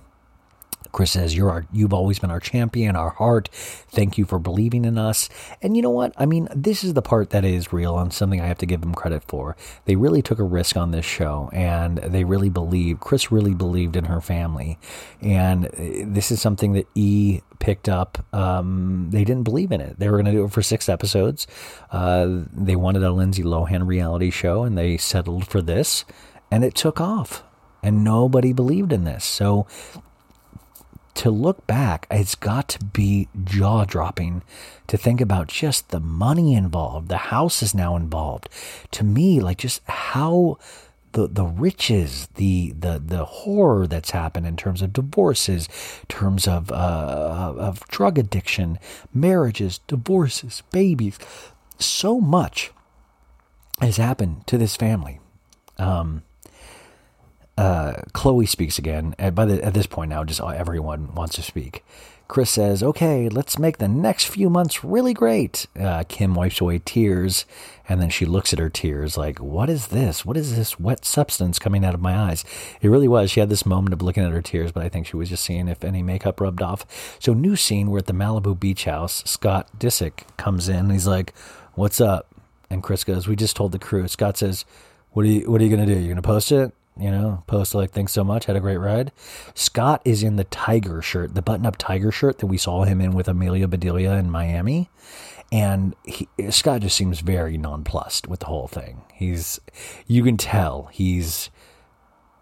Kris says, "You're our, you've always been our champion, our heart. Thank you for believing in us." And you know what? I mean, this is the part that is real and something I have to give them credit for. They really took a risk on this show, and they really believed. Kris really believed in her family, and uh, this is something that E picked up. Um, they didn't believe in it. They were going to do it for six episodes. Uh, they wanted a Lindsay Lohan reality show, and they settled for this, and it took off. And nobody believed in this. So to look back, it's got to be jaw dropping to think about just the money involved. The house is now involved. To me, like just how the the riches, the the the horror that's happened in terms of divorces, terms of uh, of drug addiction, marriages, divorces, babies, so much has happened to this family. Um, uh, Khloé speaks again. At, by the, at this point now, just everyone wants to speak. Kris says, "Okay, let's make the next few months really great." Uh, Kim wipes away tears, and then she looks at her tears like, "What is this? What is this wet substance coming out of my eyes?" It really was. She had this moment of looking at her tears, but I think she was just seeing if any makeup rubbed off. So, new scene. We're at the Malibu beach house. Scott Disick comes in. And he's like, "What's up?" And Kris goes, "We just told the crew." Scott says, "What are you? What are you gonna do? You gonna post it?" You know, post like thanks so much, had a great ride. Scott is in the tiger shirt, the button up tiger shirt that we saw him in with Amelia Bedelia in Miami. And he, Scott just seems very nonplussed with the whole thing. He's, you can tell he's,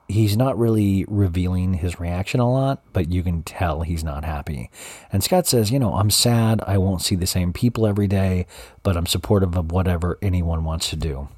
he's not really revealing his reaction a lot, but you can tell he's not happy. And Scott says, you know, I'm sad. I won't see the same people every day, but I'm supportive of whatever anyone wants to do.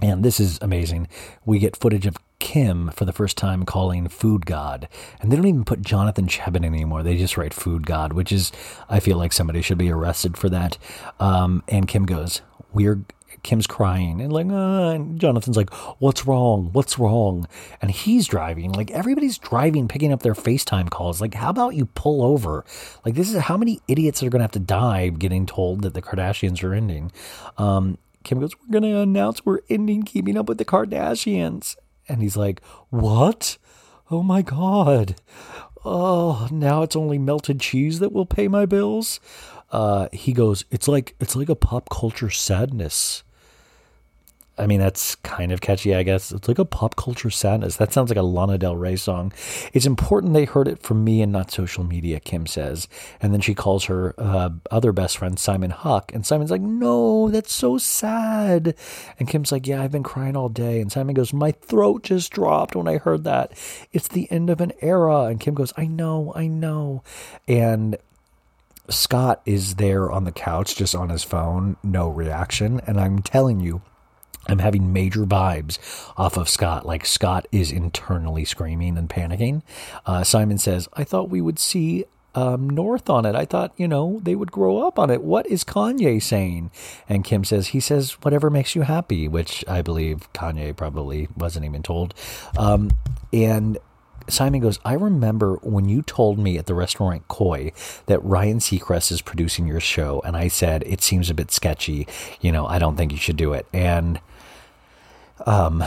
And this is amazing. We get footage of Kim for the first time calling Food God. And they don't even put Jonathan Cheban anymore. They just write Food God, which is, I feel like somebody should be arrested for that. Um, and Kim goes, We're. Kim's crying and like, uh, and Jonathan's like, what's wrong? What's wrong? And he's driving. Like everybody's driving, picking up their FaceTime calls. Like, how about you pull over? Like, this is how many idiots are going to have to die getting told that the Kardashians are ending. Um, Kim goes, We're going to announce we're ending keeping up with the Kardashians. And he's like, What? Oh my God. Oh, now it's only melted cheese that will pay my bills. Uh, he goes, It's like it's like a pop culture sadness. I mean, that's kind of catchy, I guess. It's like a pop culture sadness. That sounds like a Lana Del Rey song. It's important they heard it from me and not social media, Kim says. And then she calls her uh, other best friend, Simon Huck. And Simon's like, no, that's so sad. And Kim's like, yeah, I've been crying all day. And Simon goes, my throat just dropped when I heard that. It's the end of an era. And Kim goes, I know, I know. And Scott is there on the couch, just on his phone, no reaction. And I'm telling you, I'm having major vibes off of Scott. Like Scott is internally screaming and panicking. Uh, Simon says, I thought we would see um, North on it. I thought, you know, they would grow up on it. What is Kanye saying? And Kim says, he says, whatever makes you happy, which I believe Kanye probably wasn't even told. Um, and Simon goes, I remember when you told me at the restaurant Koi that Ryan Seacrest is producing your show, and I said, it seems a bit sketchy. You know, I don't think you should do it. And um,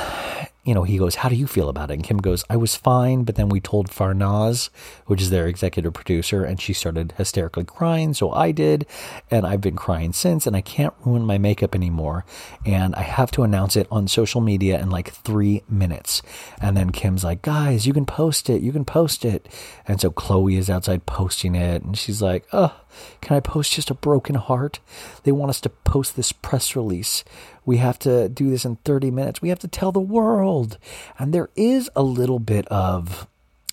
you know, he goes, How do you feel about it? And Kim goes, I was fine, but then we told Farnaz, which is their executive producer, and she started hysterically crying. So I did, and I've been crying since, and I can't ruin my makeup anymore. And I have to announce it on social media in like three minutes. And then Kim's like, Guys, you can post it, you can post it. And so Khloé is outside posting it, and she's like, Oh, Can I post just a broken heart? They want us to post this press release. We have to do this in 30 minutes. We have to tell the world. And there is a little bit of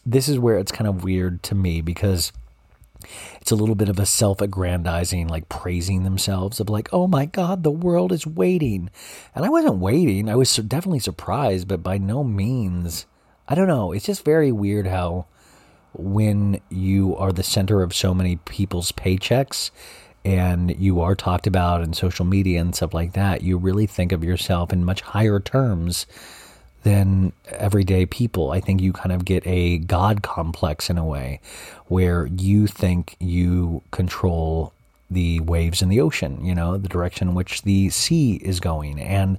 this is where it's kind of weird to me because it's a little bit of a self-aggrandizing like praising themselves of like oh my god the world is waiting. And i wasn't waiting. I was definitely surprised but by no means i don't know. It's just very weird how when you are the center of so many people's paychecks and you are talked about in social media and stuff like that you really think of yourself in much higher terms than everyday people. I think you kind of get a God complex in a way where you think you control the waves in the ocean, you know, the direction in which the sea is going. And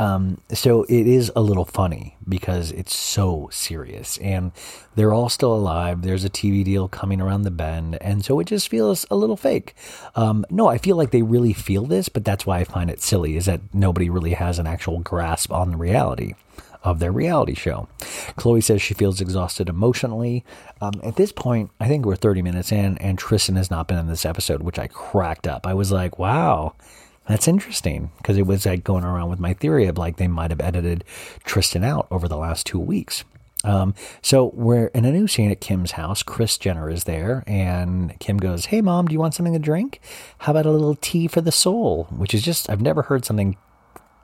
um, so it is a little funny because it's so serious and they're all still alive. There's a TV deal coming around the bend. And so it just feels a little fake. Um, no, I feel like they really feel this, but that's why I find it silly is that nobody really has an actual grasp on the reality of their reality show. Khloé says she feels exhausted emotionally. Um, at this point, I think we're 30 minutes in, and Tristan has not been in this episode, which I cracked up. I was like, wow, that's interesting because it was like going around with my theory of like they might have edited Tristan out over the last two weeks. Um, so we're in a new scene at Kim's house. Kris Jenner is there, and Kim goes, "Hey, mom, do you want something to drink? How about a little tea for the soul?" Which is just I've never heard something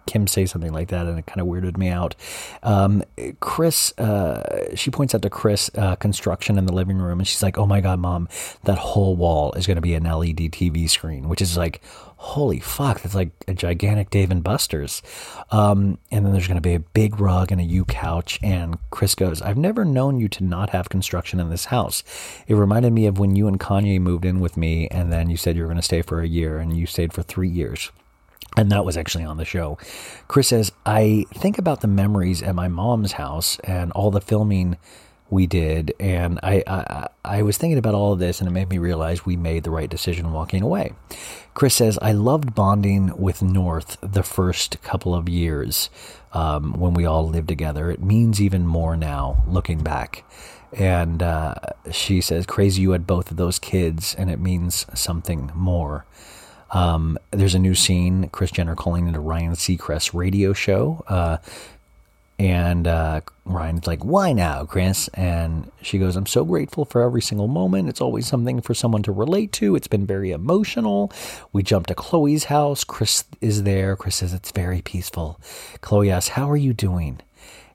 Kim say something like that, and it kind of weirded me out. Um, Kris, uh, she points out to Kris uh, construction in the living room, and she's like, "Oh my god, mom, that whole wall is going to be an LED TV screen," which is like, holy fuck, that's like a gigantic Dave and Buster's. Um, and then there's going to be a big rug and a U couch. And Kris goes, "I've never known you to not have construction in this house. It reminded me of when you and Kanye moved in with me, and then you said you were going to stay for a year, and you stayed for three years." And that was actually on the show. Kris says, I think about the memories at my mom's house and all the filming we did. And I, I, I was thinking about all of this, and it made me realize we made the right decision walking away. Kris says, I loved bonding with North the first couple of years um, when we all lived together. It means even more now, looking back. And uh, she says, Crazy you had both of those kids, and it means something more. Um, there's a new scene, Kris Jenner calling into Ryan Seacrest's radio show. Uh, and uh, Ryan's like, Why now, Kris? And she goes, I'm so grateful for every single moment. It's always something for someone to relate to. It's been very emotional. We jump to Khloé's house. Kris is there. Kris says, It's very peaceful. Khloé asks, How are you doing?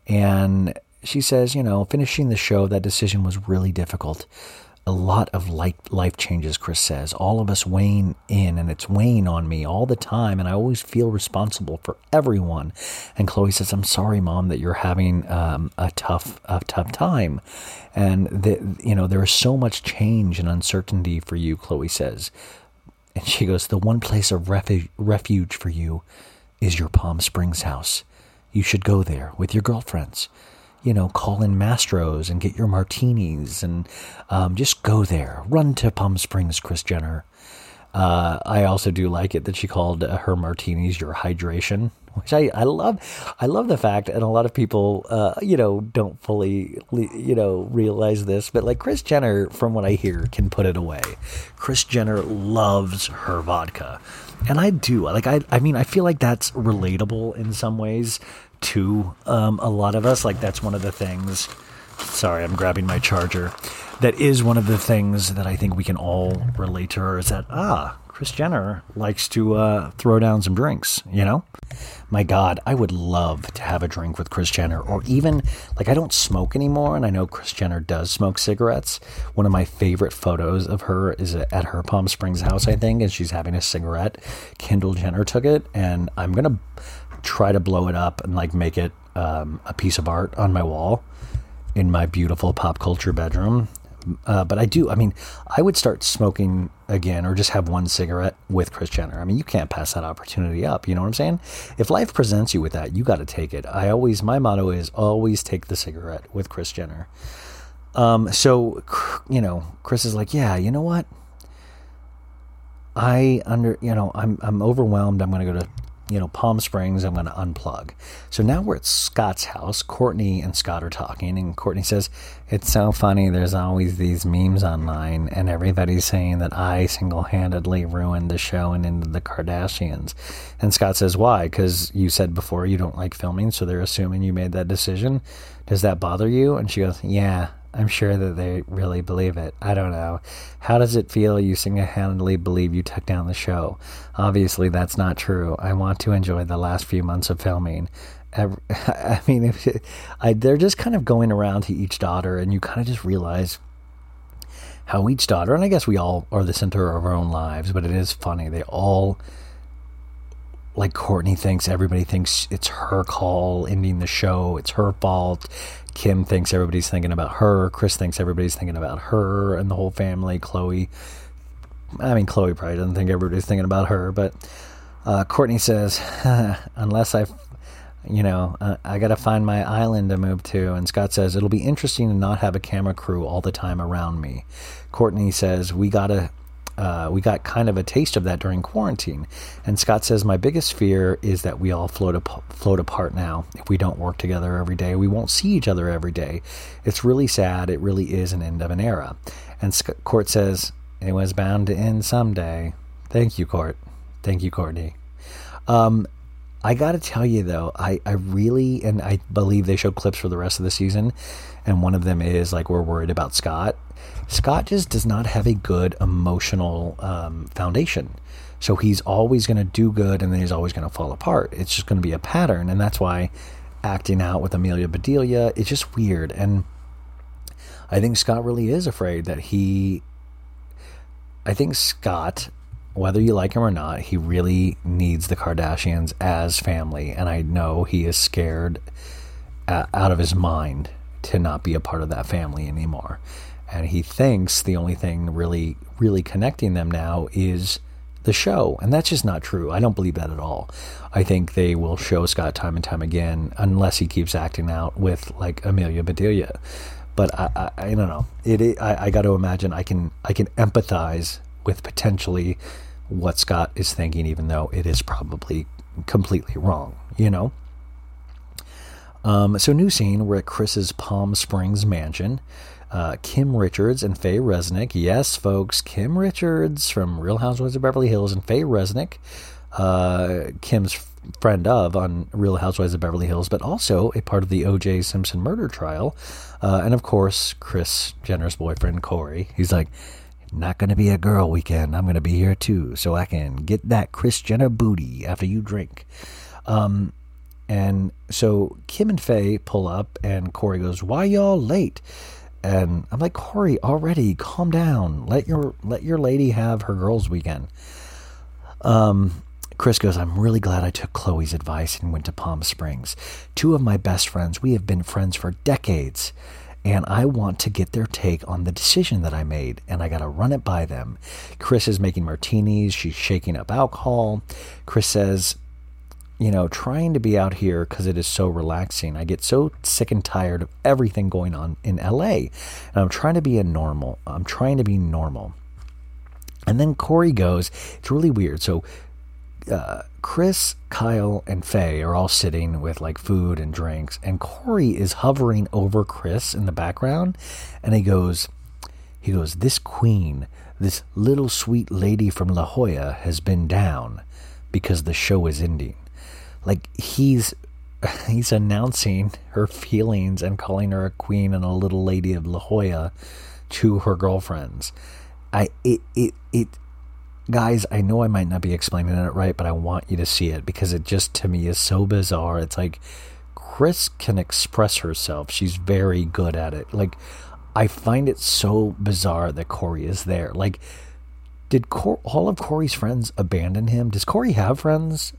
And she says, You know, finishing the show, that decision was really difficult a lot of life, changes, Kris says. All of us weighing in, and it's weighing on me all the time, and I always feel responsible for everyone. And Khloé says, "I'm sorry, Mom, that you're having um, a tough, a tough time, and that you know there is so much change and uncertainty for you." Khloé says, and she goes, "The one place of refuge, refuge for you is your Palm Springs house. You should go there with your girlfriends." You know, call in Mastros and get your martinis and um, just go there. Run to Palm Springs, Kris Jenner. Uh, I also do like it that she called uh, her martinis your hydration, which I, I love. I love the fact, and a lot of people, uh, you know, don't fully, you know, realize this, but like Kris Jenner, from what I hear, can put it away. Kris Jenner loves her vodka, and I do. Like I, I mean, I feel like that's relatable in some ways to um, a lot of us. Like that's one of the things. Sorry, I'm grabbing my charger. That is one of the things that I think we can all relate to her is that ah, Kris Jenner likes to uh, throw down some drinks. You know, my God, I would love to have a drink with Kris Jenner, or even like I don't smoke anymore, and I know Kris Jenner does smoke cigarettes. One of my favorite photos of her is at her Palm Springs house, I think, and she's having a cigarette. Kendall Jenner took it, and I'm gonna try to blow it up and like make it um, a piece of art on my wall in my beautiful pop culture bedroom. Uh, but I do. I mean, I would start smoking again, or just have one cigarette with Kris Jenner. I mean, you can't pass that opportunity up. You know what I'm saying? If life presents you with that, you got to take it. I always, my motto is always take the cigarette with Kris Jenner. Um, so, you know, Kris is like, yeah, you know what? I under, you know, I'm I'm overwhelmed. I'm going to go to you know, Palm Springs, I'm going to unplug. So now we're at Scott's house. Kourtney and Scott are talking, and Kourtney says, It's so funny. There's always these memes online, and everybody's saying that I single handedly ruined the show and into the Kardashians. And Scott says, Why? Because you said before you don't like filming, so they're assuming you made that decision. Does that bother you? And she goes, Yeah. I'm sure that they really believe it. I don't know. How does it feel you single handedly believe you took down the show? Obviously, that's not true. I want to enjoy the last few months of filming. I mean, it, I, they're just kind of going around to each daughter, and you kind of just realize how each daughter, and I guess we all are the center of our own lives, but it is funny. They all like Kourtney thinks everybody thinks it's her call ending the show, it's her fault. Kim thinks everybody's thinking about her. Kris thinks everybody's thinking about her and the whole family. Khloé, I mean, Khloé probably doesn't think everybody's thinking about her, but uh, Kourtney says, unless I, you know, uh, I got to find my island to move to. And Scott says, it'll be interesting to not have a camera crew all the time around me. Kourtney says, we got to uh, we got kind of a taste of that during quarantine. And Scott says, My biggest fear is that we all float, ap- float apart now. If we don't work together every day, we won't see each other every day. It's really sad. It really is an end of an era. And Sc- Kourt says, It was bound to end someday. Thank you, Kourt. Thank you, Kourtney. Um, I got to tell you though, I, I really and I believe they show clips for the rest of the season, and one of them is like we're worried about Scott. Scott just does not have a good emotional um, foundation, so he's always going to do good and then he's always going to fall apart. It's just going to be a pattern, and that's why acting out with Amelia Bedelia is just weird. And I think Scott really is afraid that he. I think Scott whether you like him or not, he really needs the Kardashians as family. And I know he is scared uh, out of his mind to not be a part of that family anymore. And he thinks the only thing really, really connecting them now is the show. And that's just not true. I don't believe that at all. I think they will show Scott time and time again, unless he keeps acting out with like Amelia Bedelia. But I, I, I don't know. It, it I, I got to imagine I can, I can empathize with potentially what Scott is thinking, even though it is probably completely wrong, you know? Um, so, new scene, we're at Kris's Palm Springs mansion. Uh, Kim Richards and Faye Resnick. Yes, folks, Kim Richards from Real Housewives of Beverly Hills and Faye Resnick, uh, Kim's friend of on Real Housewives of Beverly Hills, but also a part of the O.J. Simpson murder trial. Uh, and of course, Kris Jenner's boyfriend, Corey. He's like, not going to be a girl weekend. I'm going to be here too, so I can get that Chris Jenner booty after you drink. Um, and so Kim and Faye pull up, and Corey goes, "Why y'all late?" And I'm like, Corey, already calm down. Let your let your lady have her girls' weekend. Um, Kris goes, I'm really glad I took Khloé's advice and went to Palm Springs. Two of my best friends, we have been friends for decades and I want to get their take on the decision that I made, and I got to run it by them. Kris is making martinis, she's shaking up alcohol. Kris says, you know, trying to be out here because it is so relaxing. I get so sick and tired of everything going on in LA, and I'm trying to be a normal. I'm trying to be normal. And then Corey goes, it's really weird. So uh, Kris, Kyle, and Faye are all sitting with like food and drinks, and Corey is hovering over Kris in the background, and he goes, he goes, this queen, this little sweet lady from La Jolla has been down because the show is ending. Like he's he's announcing her feelings and calling her a queen and a little lady of La Jolla to her girlfriends. I it it it guys, I know I might not be explaining it right, but I want you to see it because it just to me is so bizarre. It's like Kris can express herself. She's very good at it. Like I find it so bizarre that Corey is there. Like did Cor- all of Corey's friends abandon him? Does Corey have friends?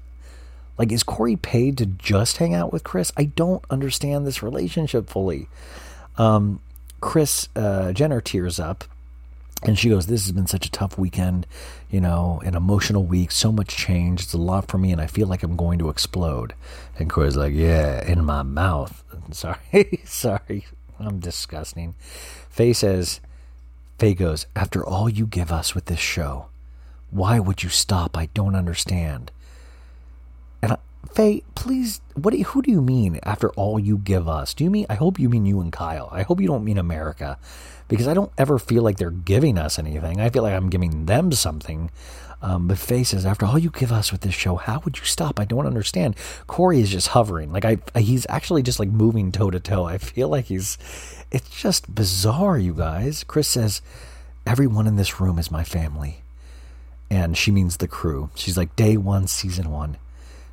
Like is Corey paid to just hang out with Kris? I don't understand this relationship fully. Um Kris uh, Jenner tears up and she goes, This has been such a tough weekend, you know, an emotional week, so much change. It's a lot for me, and I feel like I'm going to explode. And Corey's like, Yeah, in my mouth. Sorry, sorry. I'm disgusting. Faye says, Faye goes, After all you give us with this show, why would you stop? I don't understand. And I, Faye, please, what? Do who do you mean? After all you give us, do you mean? I hope you mean you and Kyle. I hope you don't mean America, because I don't ever feel like they're giving us anything. I feel like I'm giving them something. Um, but Faye says, after all you give us with this show, how would you stop? I don't understand. Corey is just hovering, like I, he's actually just like moving toe to toe. I feel like he's, it's just bizarre, you guys. Kris says, everyone in this room is my family and she means the crew. She's like day one, season one.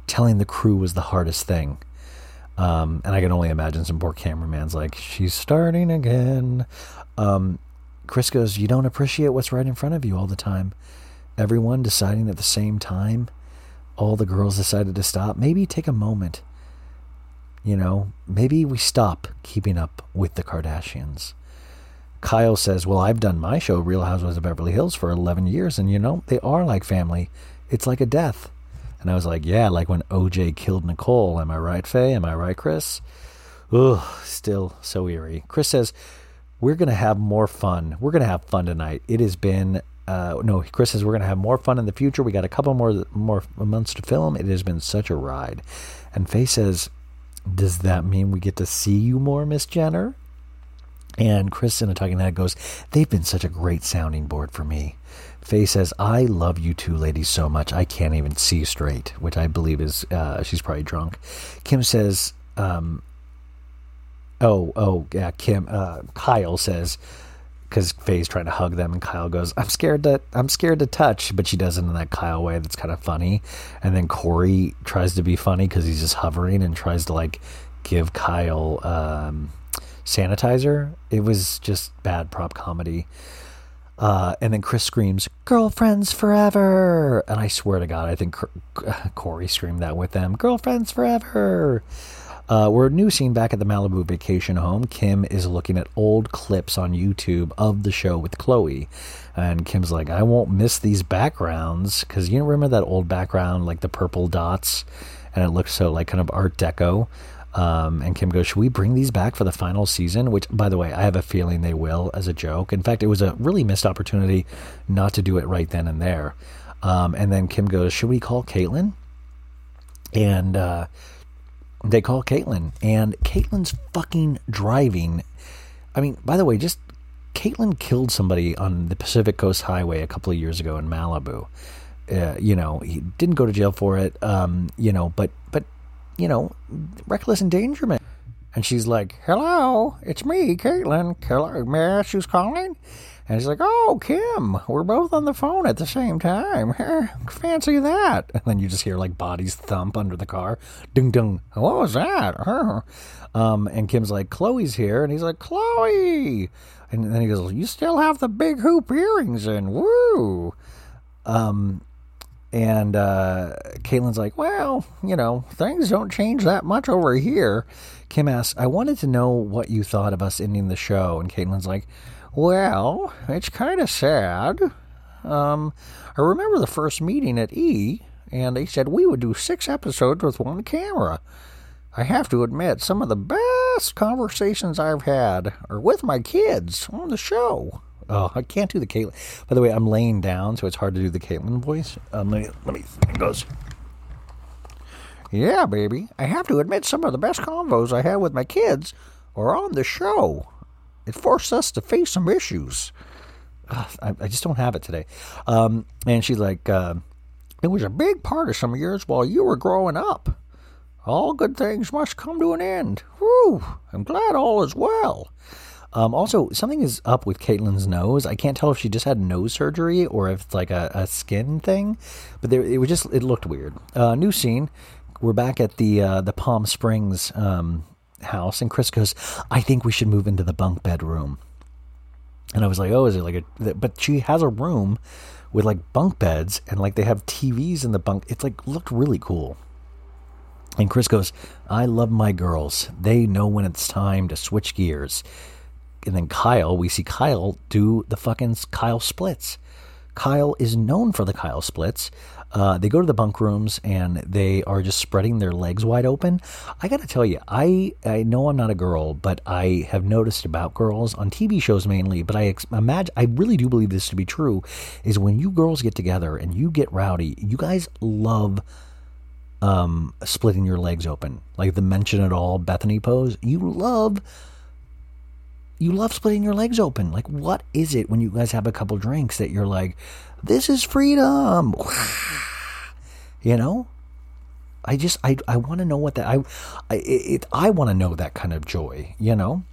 Telling the crew was the hardest thing. Um, and I can only imagine some poor cameraman's like, she's starting again. Um, Kris goes, You don't appreciate what's right in front of you all the time. Everyone deciding at the same time. All the girls decided to stop. Maybe take a moment. You know, maybe we stop keeping up with the Kardashians. Kyle says, Well, I've done my show, Real Housewives of Beverly Hills, for 11 years, and you know, they are like family. It's like a death. And I was like, Yeah, like when OJ killed Nicole. Am I right, Faye? Am I right, Kris? Ugh, still so eerie. Kris says, We're going to have more fun. We're going to have fun tonight. It has been. Uh, no, Kris says we're going to have more fun in the future. We got a couple more more months to film. It has been such a ride. And Faye says, "Does that mean we get to see you more, Miss Jenner?" And Kris in a talking head goes, They've been such a great sounding board for me. Faye says, I love you two ladies so much I can't even see straight, which I believe is, uh, she's probably drunk. Kim says, um, Oh, oh, yeah, Kim, uh, Kyle says, because Faye's trying to hug them, and Kyle goes, "I'm scared to, I'm scared to touch," but she does it in that Kyle way that's kind of funny. And then Corey tries to be funny because he's just hovering and tries to like give Kyle um, sanitizer. It was just bad prop comedy. Uh, and then Kris screams, "Girlfriends forever!" And I swear to God, I think Corey screamed that with them, "Girlfriends forever!" Uh, we're a new scene back at the Malibu vacation home. Kim is looking at old clips on YouTube of the show with Khloé. And Kim's like, I won't miss these backgrounds. Because you remember that old background, like the purple dots? And it looks so like kind of Art Deco. Um, and Kim goes, Should we bring these back for the final season? Which, by the way, I have a feeling they will as a joke. In fact, it was a really missed opportunity not to do it right then and there. Um, and then Kim goes, Should we call Caitlyn? And uh, they call Caitlyn, and Caitlyn's fucking driving. I mean, by the way, just Caitlyn killed somebody on the Pacific Coast Highway a couple of years ago in Malibu. Uh, you know, he didn't go to jail for it. Um, you know, but but you know, reckless endangerment. And she's like, "Hello, it's me, Caitlyn. Hello, may I ask who's calling?" And he's like, "Oh, Kim, we're both on the phone at the same time. Fancy that!" And then you just hear like bodies thump under the car, ding ding. What was that? Um, and Kim's like, "Khloé's here," and he's like, "Khloé," and then he goes, "You still have the big hoop earrings in? Woo!" Um, and uh, Caitlyn's like, well, you know, things don't change that much over here. Kim asks, I wanted to know what you thought of us ending the show. And Caitlyn's like, well, it's kind of sad. Um, I remember the first meeting at E, and they said we would do six episodes with one camera. I have to admit, some of the best conversations I've had are with my kids on the show. Oh, I can't do the Caitlyn. By the way, I'm laying down, so it's hard to do the Caitlyn voice. Um, let me, let me, it goes. Yeah, baby. I have to admit, some of the best convos I had with my kids are on the show. It forced us to face some issues. Ugh, I, I just don't have it today. Um, and she's like, uh, it was a big part of some years while you were growing up. All good things must come to an end. Whew, I'm glad all is well. Um, also, something is up with Caitlyn's nose. I can't tell if she just had nose surgery or if it's like a, a skin thing, but there, it was just it looked weird. Uh, new scene. We're back at the uh, the Palm Springs um, house, and Kris goes, "I think we should move into the bunk bedroom." And I was like, "Oh, is it like a?" But she has a room with like bunk beds, and like they have TVs in the bunk. It's like looked really cool. And Kris goes, "I love my girls. They know when it's time to switch gears." And then Kyle, we see Kyle do the fucking Kyle splits. Kyle is known for the Kyle splits. Uh, they go to the bunk rooms and they are just spreading their legs wide open. I got to tell you, I I know I'm not a girl, but I have noticed about girls on TV shows mainly. But I ex- imagine, I really do believe this to be true, is when you girls get together and you get rowdy, you guys love um, splitting your legs open, like the mention it all Bethenny pose. You love, you love splitting your legs open. Like, what is it when you guys have a couple drinks that you're like, this is freedom? You know, I just I I want to know what that I I it, I want to know that kind of joy. You know.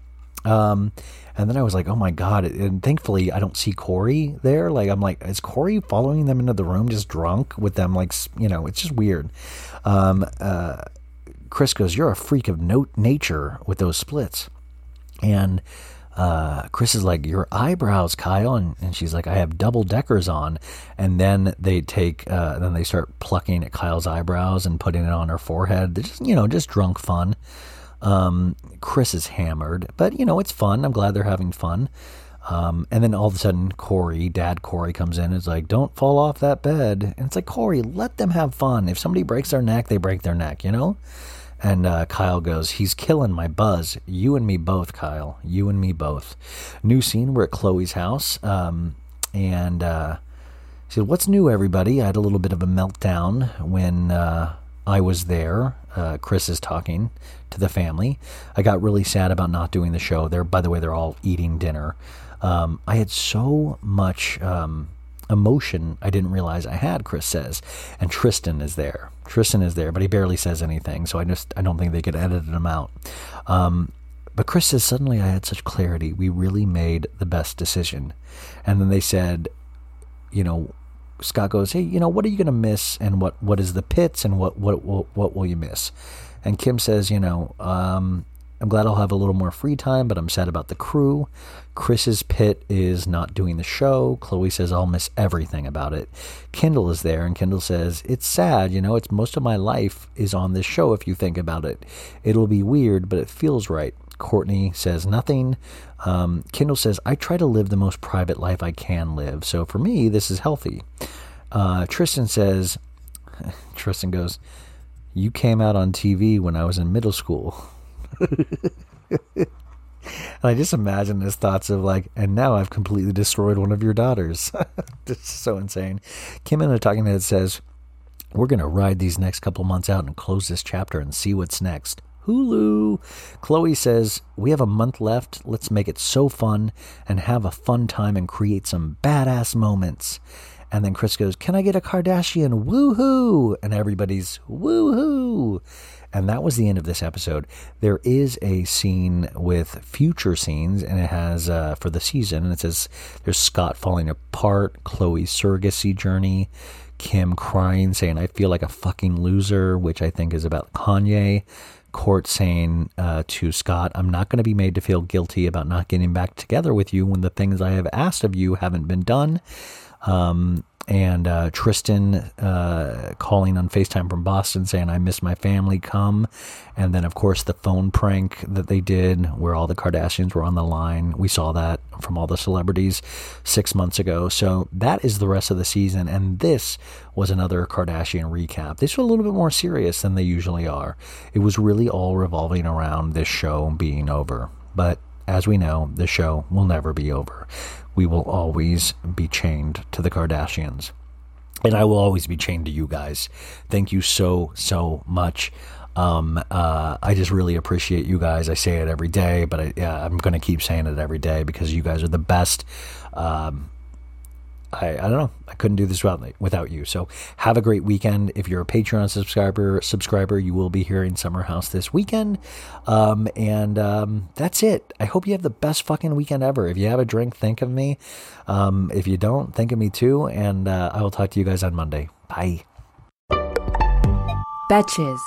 Um, and then I was like, oh my God. And thankfully, I don't see Corey there. Like, I'm like, is Corey following them into the room just drunk with them? Like, you know, it's just weird. Um, uh, Kris goes, you're a freak of no- nature with those splits. And uh, Kris is like, Your eyebrows, Kyle. And, and she's like, I have double deckers on. And then they take, uh, then they start plucking at Kyle's eyebrows and putting it on her forehead. They're just, you know, just drunk fun. Um, Kris is hammered, but, you know, it's fun. I'm glad they're having fun. Um, and then all of a sudden, Corey, Dad Corey, comes in and is like, Don't fall off that bed. And it's like, Corey, let them have fun. If somebody breaks their neck, they break their neck, you know? And uh, Kyle goes, He's killing my buzz. You and me both, Kyle. You and me both. New scene. We're at Khloé's house. Um, and uh, she said, What's new, everybody? I had a little bit of a meltdown when uh, I was there. Uh, Kris is talking to the family. I got really sad about not doing the show. They're, by the way, they're all eating dinner. Um, I had so much. Um, emotion I didn't realize I had, Kris says. And Tristan is there. Tristan is there, but he barely says anything, so I just I don't think they could edit him out. Um, but Kris says suddenly I had such clarity. We really made the best decision. And then they said, you know, Scott goes, "Hey, you know, what are you going to miss and what what is the pits and what what what, what will you miss?" And Kim says, "You know, um, I'm glad I'll have a little more free time, but I'm sad about the crew. Kris's pit is not doing the show. Khloé says I'll miss everything about it. Kendall is there, and Kendall says it's sad. You know, it's most of my life is on this show. If you think about it, it'll be weird, but it feels right. Kourtney says nothing. Um, Kendall says I try to live the most private life I can live. So for me, this is healthy. Uh, Tristan says, Tristan goes, you came out on TV when I was in middle school. and I just imagine his thoughts of like, and now I've completely destroyed one of your daughters. this is so insane. Kim in a talking head says, We're going to ride these next couple months out and close this chapter and see what's next. Hulu. Khloé says, We have a month left. Let's make it so fun and have a fun time and create some badass moments. And then Kris goes, Can I get a Kardashian? Woohoo! And everybody's woohoo! And that was the end of this episode. There is a scene with future scenes, and it has uh, for the season, and it says there's Scott falling apart, Khloé's surrogacy journey, Kim crying, saying, I feel like a fucking loser, which I think is about Kanye. Kourt saying uh, to Scott, I'm not going to be made to feel guilty about not getting back together with you when the things I have asked of you haven't been done. Um, and uh, Tristan uh, calling on FaceTime from Boston saying, I miss my family, come. And then, of course, the phone prank that they did where all the Kardashians were on the line. We saw that from all the celebrities six months ago. So that is the rest of the season. And this was another Kardashian recap. This was a little bit more serious than they usually are. It was really all revolving around this show being over. But as we know, the show will never be over. We will always be chained to the Kardashians. And I will always be chained to you guys. Thank you so, so much. Um, uh, I just really appreciate you guys. I say it every day, but I, yeah, I'm going to keep saying it every day because you guys are the best. Um, I, I don't know. I couldn't do this without without you. So have a great weekend. If you're a Patreon subscriber, subscriber, you will be here in Summer House this weekend. Um, and um, that's it. I hope you have the best fucking weekend ever. If you have a drink, think of me. Um, if you don't, think of me too. And uh, I will talk to you guys on Monday. Bye. Betches.